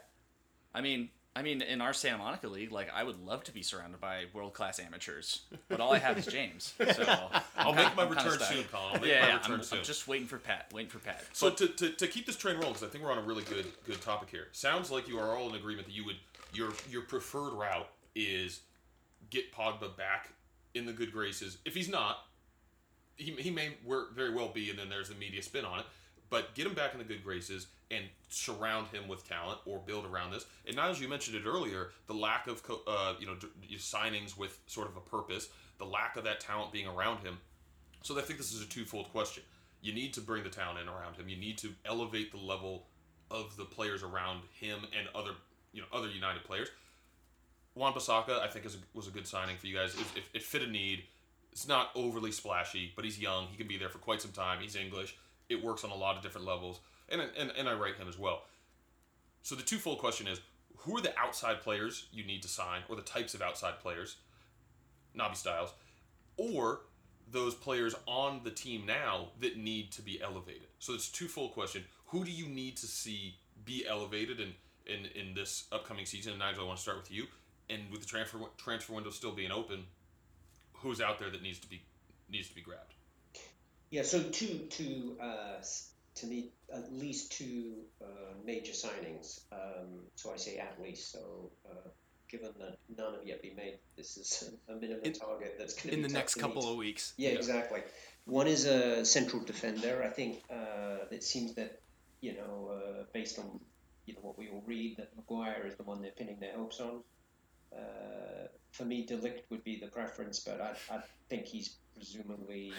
I mean, I mean, in our Santa Monica league, like I would love to be surrounded by world class amateurs, but all I have is James. So *laughs* I'll make my I'm return soon, Colin. I'll make yeah, my yeah, return I'm, soon. I'm just waiting for Pat. Waiting for Pat. So to, to, to keep this train rolling, because I think we're on a really good good topic here. Sounds like you are all in agreement that you would your your preferred route is get Pogba back in the good graces. If he's not, he, he may very well be, and then there's the media spin on it. But get him back in the good graces and surround him with talent or build around this. And now, as you mentioned it earlier, the lack of uh, you know signings with sort of a purpose, the lack of that talent being around him. So I think this is a twofold question. You need to bring the talent in around him. You need to elevate the level of the players around him and other you know other United players. Wan-Bissaka, I think, is a, was a good signing for you guys. It, it, it fit a need. It's not overly splashy, but he's young. He can be there for quite some time. He's English. It works on a lot of different levels, and and, and I rate him as well. So the twofold question is: Who are the outside players you need to sign, or the types of outside players, Nobby Stiles, or those players on the team now that need to be elevated? So it's twofold question: Who do you need to see be elevated in in, in this upcoming season? And Nigel, I want to start with you. And with the transfer transfer window still being open, who's out there that needs to be needs to be grabbed? Yeah, so two, two, uh, to me, at least two uh, major signings. Um, so I say at least. So uh, given that none have yet been made, this is a minimum In- target that's going to in be the next couple meet. of weeks. Yeah, exactly. One is a central defender. I think uh, it seems that you know, uh, based on you know what we all read, that Maguire is the one they're pinning their hopes on. Uh, for me, De Ligt would be the preference, but I, I think he's presumably.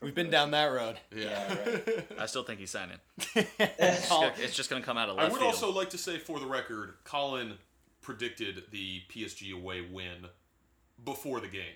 We've been down that road. Yeah, right. *laughs* I still think he's signing. *laughs* It's, gonna- it's just going to come out of left I would field. also like to say, for the record, Colin predicted the PSG away win before the game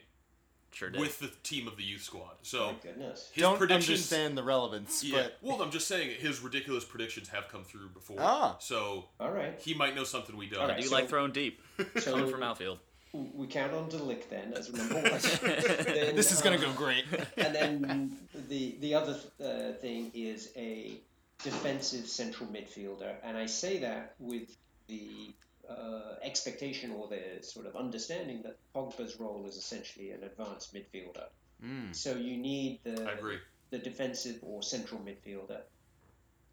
sure did. with the team of the youth squad. So My goodness. his Don't predictions. understand the relevance, Yeah, but well, I'm just saying his ridiculous predictions have come through before. Ah. So All right. he might know something we don't. All I right, do so- like throwing deep. So- *laughs* Coming from outfield. We count on De Ligt then as number one. *laughs* Then, this is gonna uh, go great. and then the the other uh, thing is a defensive central midfielder, and I say that with the uh, expectation or the sort of understanding that Pogba's role is essentially an advanced midfielder. Mm. So you need the the defensive or central midfielder.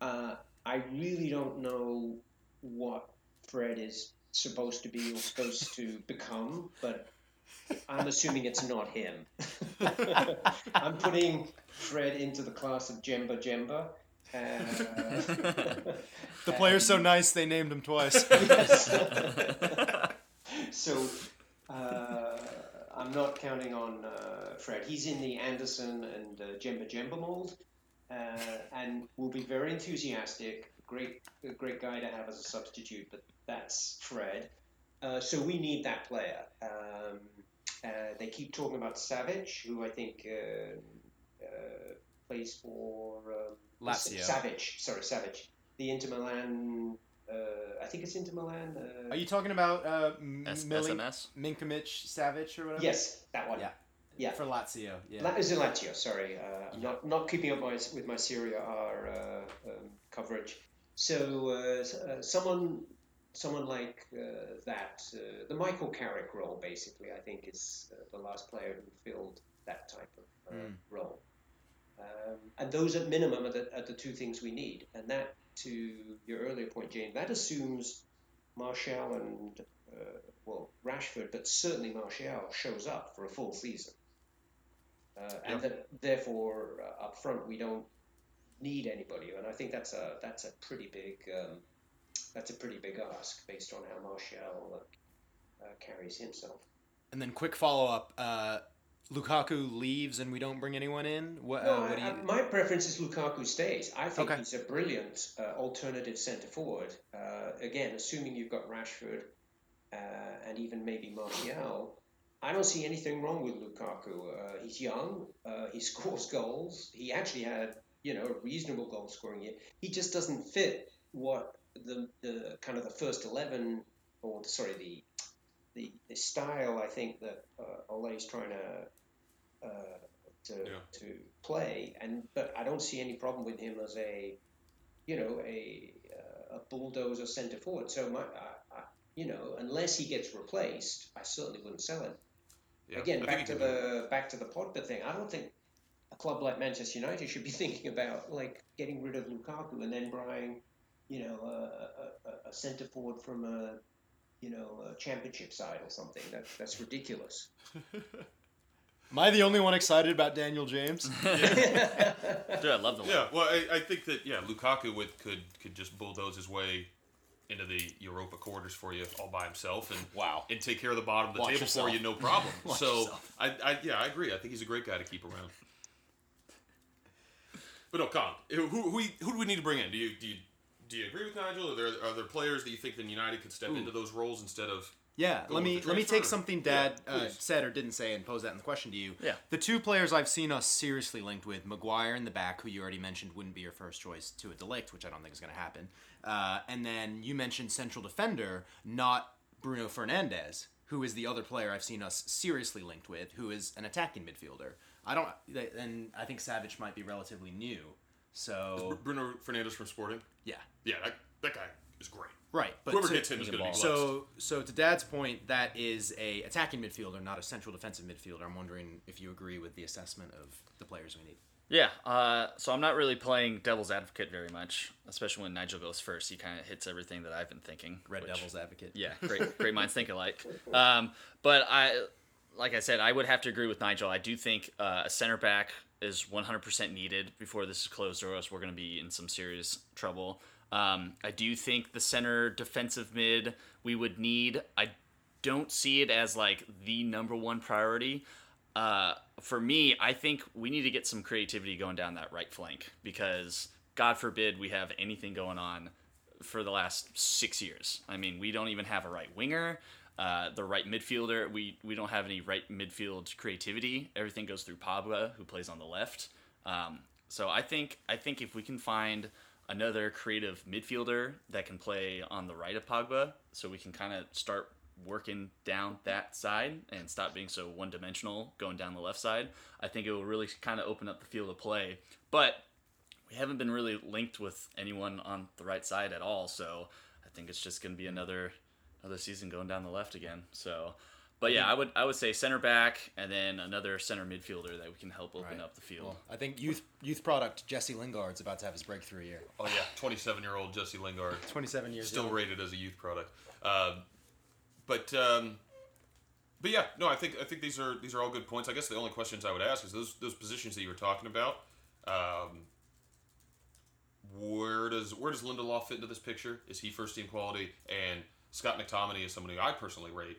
Uh, I really don't know what Fred is supposed to be or supposed to *laughs* become, but I'm assuming it's not him. *laughs* *laughs* I'm putting Fred into the class of Djemba-Djemba. Uh, *laughs* The player's so nice they named him twice. *laughs* *laughs* so uh, I'm not counting on uh, Fred. He's in the Anderson and uh, Djemba-Djemba mold, uh, and will be very enthusiastic. Great, a great guy to have as a substitute, but that's Fred. Uh, so we need that player. Um, uh, they keep talking about Savage, who I think uh, uh, plays for um, Lazio. Savage. Sorry, Savage. The Inter Milan. Uh, I think it's Inter Milan. Uh, Are you talking about uh, M- S- Mili- SMS? Minkovic Savic or whatever? Yes, that one. Yeah. Yeah. For Lazio. Yeah. La- is it Lazio? Sorry, uh, I'm not not keeping up my, with my Serie A uh, um, coverage. So uh, uh, someone someone like uh, that, uh, the Michael Carrick role, basically, I think is uh, the last player who filled that type of uh, Mm. role. Um, and those at minimum are the, are the two things we need. And that, to your earlier point, Jane, that assumes Martial and uh, well Rashford, but certainly Martial shows up for a full season. Uh, and that therefore uh, up front we don't need anybody, and I think that's a that's a pretty big um, that's a pretty big ask based on how Martial uh, carries himself. And then quick follow up. Uh, Lukaku leaves and we don't bring anyone in. What? No, uh, what do I, you? I- my preference is Lukaku stays. I think Okay. he's a brilliant uh, alternative centre forward. Uh, again, assuming you've got Rashford uh, and even maybe Martial, I don't see anything wrong with Lukaku. Uh, he's young. Uh, he *laughs* scores goals. He actually had you know a reasonable goal scoring year. He just doesn't fit what the the kind of the first eleven or sorry the the, the style I think that uh, Ole's trying to uh, to Yeah. to play, and but I don't see any problem with him as a you know a uh, a bulldozer centre forward. So my I, I, you know unless he gets replaced, I certainly wouldn't sell him. Yeah, Again, I back to can do it. the back to the Pogba thing. I don't think a club like Manchester United should be *laughs* thinking about like getting rid of Lukaku and then buying, you know, a, a, a- a centre forward from a, you know, a championship side or something. That, that's ridiculous. *laughs* Am I the only one excited about Daniel James? *laughs* Dude, I love the one. Yeah, well, I, I think that yeah, Lukaku would could could just bulldoze his way into the Europa quarters for you all by himself and Wow. and take care of the bottom of the Watch table yourself. for you, no problem. *laughs* So. I, I yeah, I agree. I think he's a great guy to keep around. But no, Colin, who who who, who do we need to bring in? Do you do you do you agree with Nigel? Are there are there players that you think that United could step into those roles instead of? Yeah, let me let me take something Dad Yeah, uh, said or didn't say and pose that in the question to you. Yeah. The two players I've seen us seriously linked with, Maguire in the back, who you already mentioned wouldn't be your first choice to a De Ligt, which I don't think is going to happen. Uh, and then you mentioned central defender, not Bruno Fernandes, who is the other player I've seen us seriously linked with, who is an attacking midfielder. I don't, and I think Savage might be relatively new. So Bruno Fernandes from Sporting. Yeah, Yeah, that, that guy is great. right. But Whoever to- gets him is going to be blessed. So, so to Dad's point, that is a attacking midfielder, not a central defensive midfielder. I'm wondering if you agree with the assessment of the players we need. Yeah, uh, so I'm not really playing devil's advocate very much, especially when Nigel goes first. He kind of hits everything that I've been thinking. Red which- Devil's advocate. Yeah, great, great minds think alike. Um, but I, like I said, I would have to agree with Nigel. I do think uh, a center back is 100% needed before this is closed, or else we're going to be in some serious trouble. Um, I do think the center defensive mid we would need. I don't see it as like the number one priority. Uh, for me, I think we need to get some creativity going down that right flank because God forbid we have anything going on for the last six years. I mean, we don't even have a right winger, uh, the right midfielder. We we don't have any right midfield creativity. Everything goes through Pablo, who plays on the left. Um, so I think I think if we can find another creative midfielder that can play on the right of Pogba, so we can kind of start working down that side and stop being so one dimensional going down the left side, I think it will really kind of open up the field of play. But we haven't been really linked with anyone on the right side at all, so I think it's just going to be another another season going down the left again. So, but yeah, I would I would say center back and then another center midfielder that we can help open Right. up the field. Well, I think youth youth product Jesse Lingard's about to have his breakthrough year. Oh yeah, 27 year old Jesse Lingard. 27 years Still young. rated as a youth product. Um, but um, but yeah, no, I think I think these are these are all good points. I guess the only questions I would ask is those those positions that you were talking about. Um, where does where does Lindelof fit into this picture? Is he first team quality? And Scott McTominay is somebody I personally rate.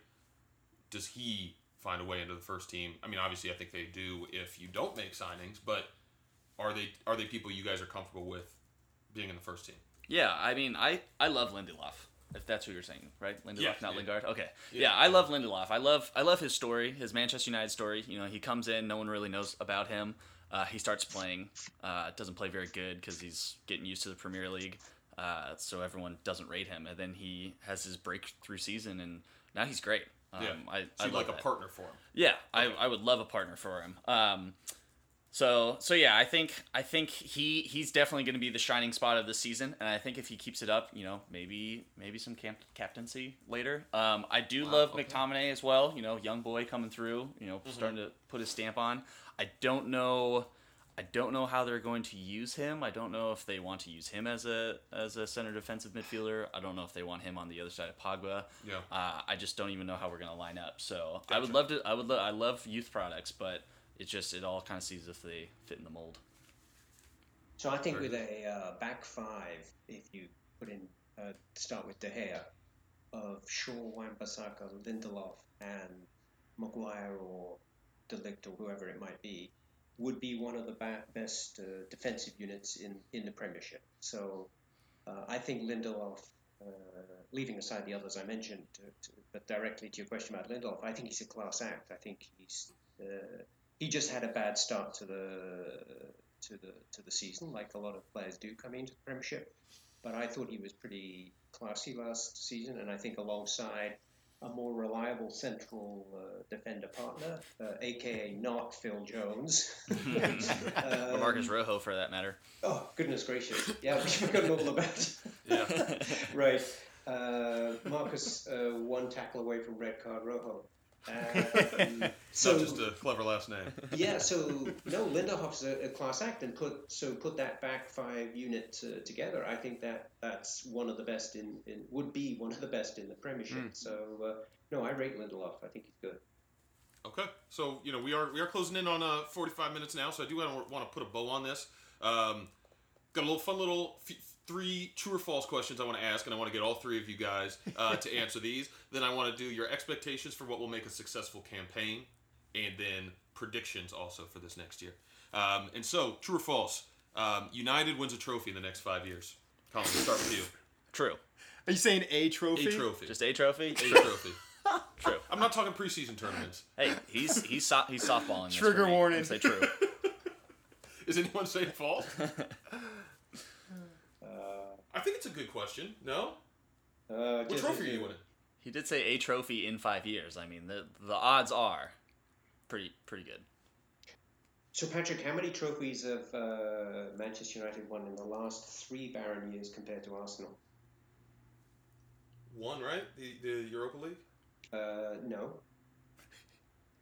Does he find a way into the first team? I mean, obviously, I think they do if you don't make signings, but are they are they people you guys are comfortable with being in the first team? Yeah, I mean, I I love Lindelof. If that's what you're saying, right? Lindelof, Yeah, not yeah. Lingard. Okay. Yeah. Yeah. I love Lindelof. I love I love his story, his Manchester United story. You know, he comes in, no one really knows about him. Uh, he starts playing, uh, doesn't play very good because he's getting used to the Premier League, uh, so everyone doesn't rate him. And then he has his breakthrough season, and now he's great. Um, Yeah. I, So I like a partner for him. Yeah, I, I would love a partner for him. Um, so so yeah, I think I think he he's definitely going to be the shining spot of the season, and I think if he keeps it up, you know, maybe maybe some camp- captaincy later. Um, I do love McTominay as well. You know, young boy coming through. You know, starting to put his stamp on. I don't know. I don't know how they're going to use him. I don't know if they want to use him as a as a center defensive midfielder. I don't know if they want him on the other side of Pogba. Yeah. Uh, I just don't even know how we're gonna line up. So I would love to. I would. Lo- I love youth products, but it just it all kind of sees if they fit in the mold. So I think with a uh, back five, if you put in uh, start with De Gea, of Shaw, Wan-Bissaka, Lindelof, and Maguire or De Ligt or whoever it might be, would be one of the ba- best uh, defensive units in, in the Premiership. So uh, I think Lindelof, uh, leaving aside the others I mentioned, to, to, but directly to your question about Lindelof, I think he's a class act. I think he's uh, he just had a bad start to the to the to the season, like a lot of players do coming into the Premiership. But I thought he was pretty classy last season, and I think alongside a more reliable central uh, defender partner, uh, aka not Phil Jones. *laughs* or Um, Marcos Rojo, for that matter. Oh goodness gracious! Yeah, we've forgotten all about. Yeah. *laughs* right. Uh, Marcos, uh, one tackle away from red card Rojo. Um, *laughs* so Not just a clever last name. *laughs* yeah, so no, Lindelof's a, a class act, and put so put that back five unit uh, together. I think that that's one of the best in, in would be one of the best in the Premiership. Hmm. So uh, no, I rate Lindelof. I think he's good. Okay, so you know we are we are closing in on uh, 45 minutes now, so I do want to want to put a bow on this. Um, got a little fun little f- three true or false questions I want to ask, and I want to get all three of you guys uh, to *laughs* answer these. Then I want to do your expectations for what will make a successful campaign, and then predictions also for this next year. Um, and so, true or false? Um, United wins a trophy in the next five years. Colin, we'll start with you. True. Are you saying a trophy? A trophy. Just a trophy. A trophy. *laughs* True. I'm not talking preseason tournaments. Hey, he's he's so, he's softballing. This Trigger for me. warning. I'm Say true. *laughs* Is anyone saying false? I think it's a good question. No? uh, What trophy are you winning? He did say a trophy in five years. I mean, the the odds are pretty pretty good. So Patrick, how many trophies have uh, Manchester United won in the last three Baron years compared to Arsenal? One, right? The, the Europa League? Uh, no.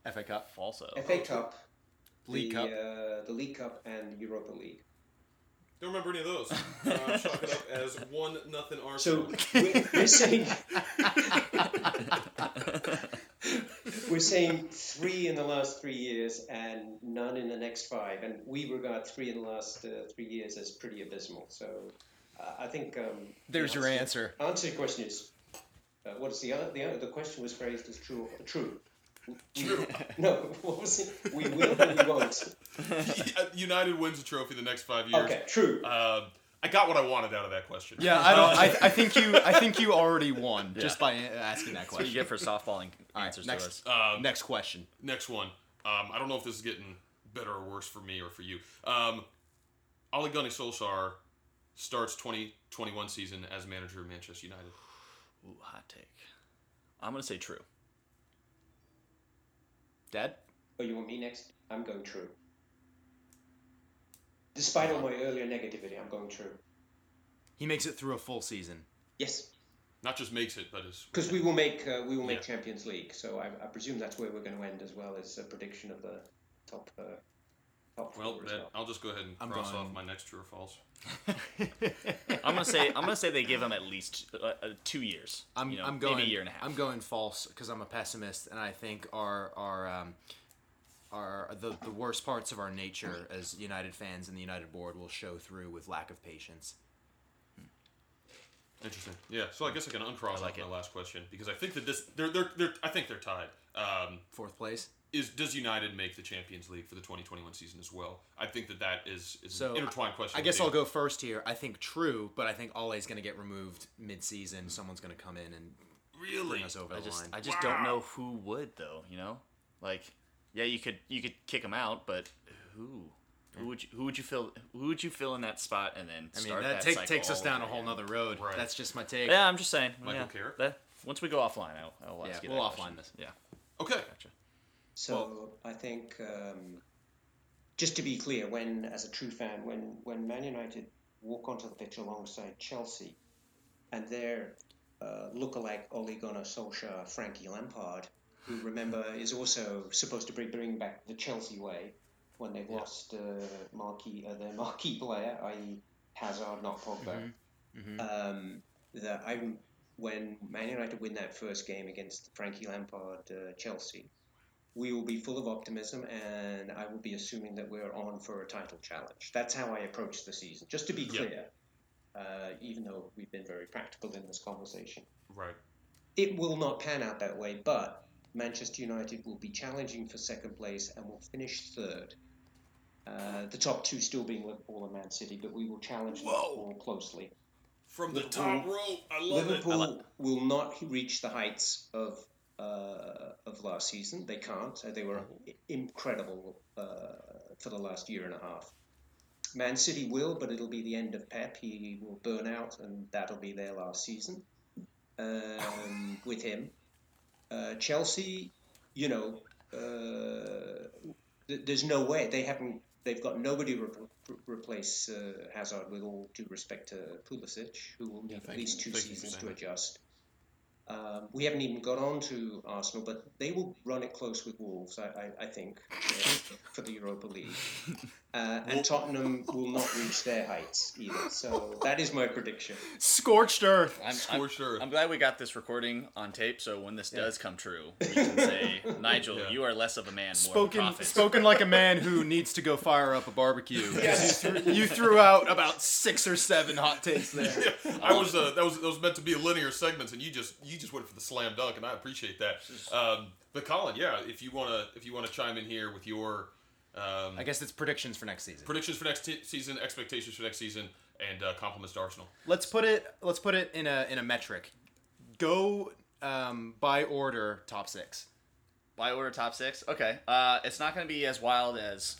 *laughs* FA Cup. Also, FA Cup, League the, Cup. Uh, the League Cup and Europa League. Don't remember any of those. Uh, chalk it up as one nothing So Arsenal. *laughs* we're, we're saying *laughs* we're saying three in the last three years and none in the next five, and we regard three in the last uh, three years as pretty abysmal. So uh, I think um, There's the your answer. Answer to your question is uh, what is the other? The, other- the question was phrased as true. True. True. *laughs* no, what was it? We will or we won't. *laughs* United wins a trophy the next five years. Okay, true. Um, I got what I wanted out of that question. Yeah, I don't. I, I think you. I think you already won just by asking that That's what you question. get for softballing All right, answers next, to us. Um, next question. Next one. Um, I don't know if this is getting better or worse for me or for you. Um, Ole Gunnar Solskjaer starts 2021 season as manager of Manchester United. Ooh, hot take. I'm gonna say true. Dad. Oh, you want me next? I'm going true. Despite all my earlier negativity, I'm going true. He makes it through a full season. Yes, Not just makes it, but is because we will make uh, we will make Yeah. Champions League. So I, I presume that's where we're going to end as well as a prediction of the top uh, top well. Then. I'll just go ahead and I'm cross going- off my next true or false. *laughs* I'm gonna say I'm gonna say they give him at least uh, uh, two years. I'm, you know, I'm going maybe a year and a half. I'm going false because I'm a pessimist, and I think our our um, our the the worst parts of our nature as United fans and the United board will show through with lack of patience. Interesting. Yeah. So I guess I can uncross I like off my last question because I think that this they're they're, they're I think they're tied. Um, Fourth place. Is does United make the Champions League for the 2021 season as well? I think that that is, is So an intertwined question. I with guess. I'll go first here. I think true, but I think Ole's going to get removed mid-season. Someone's going to come in and Really? bring us over I the just line. I just don't know who would though. You know, like yeah, you could you could kick him out, but who? Who would you who would you fill who would you fill in that spot and then I mean, that, that take, cycle takes us down a whole again? nother road. Right. That's just my take. Yeah, I'm just saying. Michael yeah, Carrick? that- once we go offline, I'll, I'll ask Yeah, you we'll that offline question. this. Yeah, Okay. gotcha. So I think, um, just to be clear, when as a true fan, when when Man United walk onto the pitch alongside Chelsea, and their uh, lookalike Ole Gunnar Solskjaer, Frankie Lampard, who remember is also supposed to bring bring back the Chelsea way when they've lost uh, marquee uh, their *laughs* marquee player, i.e. Hazard, not Pogba. Um, that I'm when Man United win that first game against Frankie Lampard, uh, Chelsea, we will be full of optimism, and I will be assuming that we're on for a title challenge. That's how I approach the season. Just to be Yeah. clear, uh, even though we've been very practical in this conversation, Right. it will not pan out that way. But Manchester United will be challenging for second place and will finish third. Uh, the top two still being Liverpool and Man City, but we will challenge them Liverpool closely. From the top rope. I love Liverpool it. Liverpool will not reach the heights of uh, of last season. They can't. They were incredible uh, for the last year and a half. Man City will, but it'll be the end of Pep. He will burn out, and that'll be their last season um, with him. Uh, Chelsea, you know, uh, th- there's no way they haven't. They've got nobody to re- replace uh, Hazard. With all due respect to Pulisic, who will need at least two Thank you for seasons to adjust. Um, we haven't even got on to Arsenal, but they will run it close with Wolves, I, I, I think, uh, for the Europa League. *laughs* Uh, and Tottenham will not reach their heights either. So that is my prediction. Scorched earth. I'm, I'm, Scorched earth. I'm glad we got this recording on tape, so when this does come true, we can say, *laughs* Nigel, Yeah. you are less of a man, more of a Spoken, prophet. spoken like a man who needs to go fire up a barbecue. *laughs* Yes. You, threw, you threw out about six or seven hot takes there. *laughs* I was uh, that was that was meant to be a linear segments, and you just you just went for the slam dunk, and I appreciate that. Um, but Colin, yeah, if you wanna if you wanna chime in here with your um, I guess it's predictions for next season. predictions for next t- season, expectations for next season, and uh, compliments to Arsenal. Let's put it. Let's put it in a in a metric. Go um, by order top six. By order top six? Okay. Uh, it's not going to be as wild as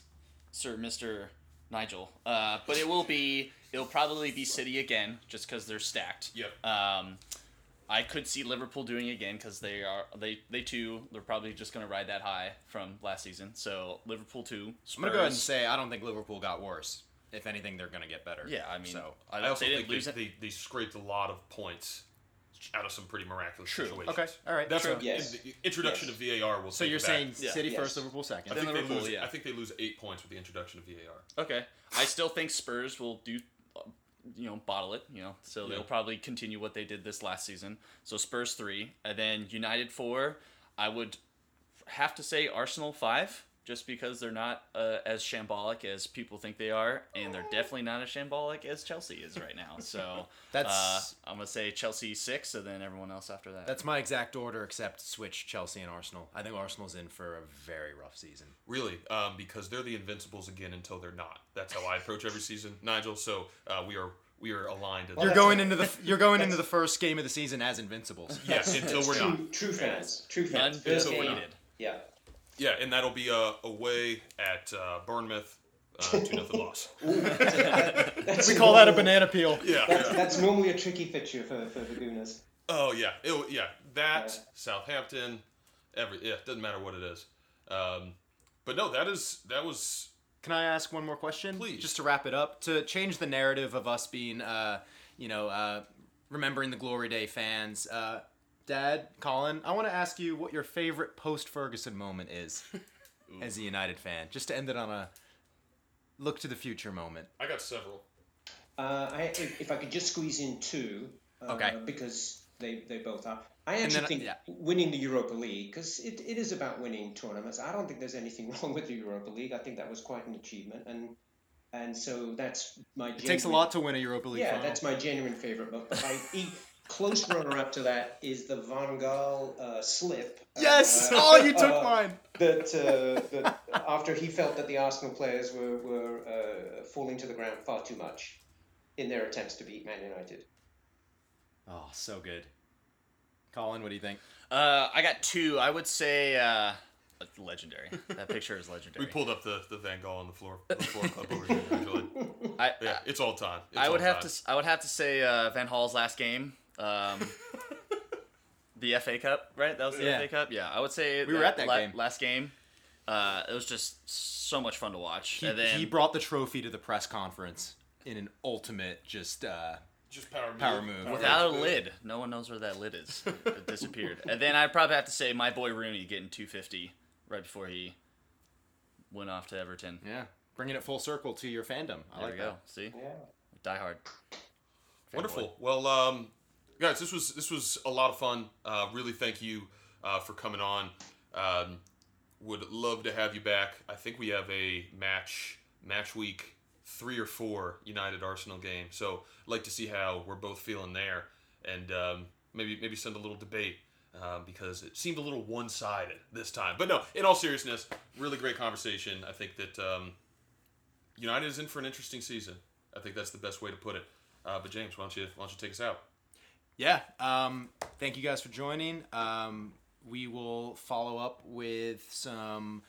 Sir Mr. Nigel, uh, but it will be. It'll probably be City again, just because they're stacked. Yep. Um, I could see Liverpool doing again because they are they they too they're probably just going to ride that high from last season. So Liverpool two. Spurs. I'm gonna go ahead and say I don't think Liverpool got worse. If anything, they're gonna get better. Yeah, I mean, so I, I also they think they, they, they scraped a lot of points out of some pretty miraculous True. situations. Okay. All right. That's True. what Yes. the introduction Yes. of VAR will. So you're it back. saying Yeah. City Yes. first, Liverpool second. I think, they Liverpool, lose, yeah. I think they lose eight points with the introduction of VAR. Okay. I still think Spurs will do, you know, bottle it. You know, so Yeah. they'll probably continue what they did this last season. So Spurs three, and then United four. I would have to say Arsenal five, just because they're not uh, as shambolic as people think they are, and they're definitely not as shambolic as Chelsea is right now. So *laughs* That's- uh, I'm gonna say Chelsea six, and then everyone else after that. That's my exact order, except switch Chelsea and Arsenal. I think Arsenal's in for a very rough season. Really, um, because they're the Invincibles again until they're not. That's how I approach every season, Nigel. So uh, we are we are aligned. in You're going into the you're going into the first game of the season as Invincibles. yes until we're not. True, true fans. True fans. Undefeated. Yeah. Yeah, and that'll be uh, away at uh, Bournemouth, uh, two nothing *laughs* loss. That's We call that a banana peel. Yeah. That's, yeah. that's normally a tricky fixture for, for the Gooners. Oh yeah, It'll- yeah. That Yeah. Southampton, every yeah, doesn't matter what it is. Um, but no, that is that was Can I ask one more question? Please. Just to wrap it up, to change the narrative of us being, uh, you know, uh, remembering the Glory Day fans. Uh, Dad, Colin, I want to ask you what your favorite post Ferguson moment is *laughs* as a United fan, just to end it on a look to the future moment. I got several. Uh, I, if, if I could just squeeze in two, uh, Okay. because they, they both are. I actually then- think yeah. winning the Europa League, because it, it is about winning tournaments. I don't think there's anything *laughs* wrong with the Europa League. I think that was quite an achievement, and and so that's my. It takes a lot to win a Europa League Yeah, final. that's my genuine favorite. But, but my e- close runner up to that is the Van Gaal uh, slip. Yes! uh, *laughs* Oh, you took uh, mine! That, uh, that after he felt that the Arsenal players were, were uh, falling to the ground far too much in their attempts to beat Man United. Oh, so good. Colin, what do you think? Uh, I got two. I would say uh, legendary. *laughs* That picture is legendary. We pulled up the, the Van Gaal on the floor, the floor club over here. *laughs* I, yeah, it's all time. It's I would have time. to. s- I would have to say uh, Van Gaal's last game. Um, *laughs* the FA Cup, right? That was the Yeah. FA Cup. Yeah, I would say We were at that la- game. Last game. Uh, it was just so much fun to watch. He, and then he brought the trophy to the press conference in an ultimate just uh, just power move. power move. without a lid, no one knows where that lid is. *laughs* It disappeared. and then I'd probably have to say my boy Rooney getting 250 right before he went off to Everton. Yeah, bringing it full circle to your fandom. I There like we go. that. See, Yeah. die hard. Wonderful. Well, um, guys, this was this was a lot of fun. Uh, really, thank you uh, for coming on. Um, would love to have you back. I think we have a match match week three or four United Arsenal game. So like to see how we're both feeling there, and um, maybe maybe send a little debate. Um, because it seemed a little one-sided this time, but no. In all seriousness, really great conversation. I think that um, United is in for an interesting season. I think that's the best way to put it. Uh, but James, why don't you why don't you take us out? Yeah. Um, thank you guys for joining. Um, we will follow up with some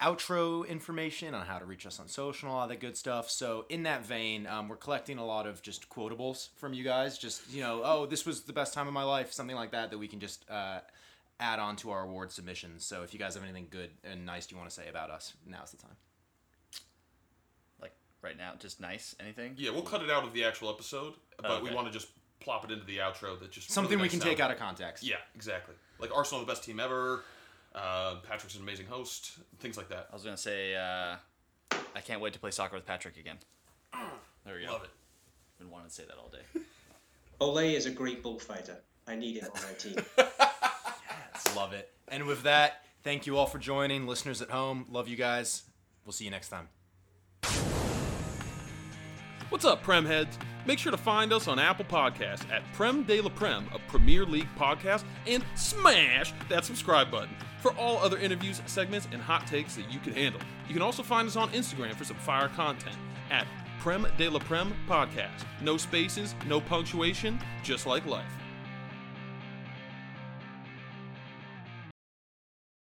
outro information on how to reach us on social and all that good stuff. So in that vein, um, we're collecting a lot of just quotables from you guys. Just you know, oh, this was the best time of my life, something like that, that we can just uh, add on to our award submissions. So if you guys have anything good and nice you want to say about us, now's the time. Like right now, just nice. Anything? Yeah, we'll cut it out of the actual episode, but we Okay. want to just plop it into the outro. That just Something really we can nice take out of context. Yeah, exactly. Like Arsenal, the best team ever. Uh, Patrick's an amazing host. Things like that. I was gonna say uh, I can't wait to play soccer with Patrick again. There we go. Love it. Been wanting to say that all day. *laughs* Ole is a great bullfighter. I need him on my team. *laughs* Love it. And with that, thank you all for joining. Listeners at home, love you guys. We'll see you next time. What's up, Prem heads? Make sure to find us on Apple Podcasts at Prem de la Prem, a Premier League podcast, and smash that subscribe button for all other interviews, segments, and hot takes that you can handle. You can also find us on Instagram for some fire content at Prem de la Prem Podcast. No spaces, no punctuation, just like life.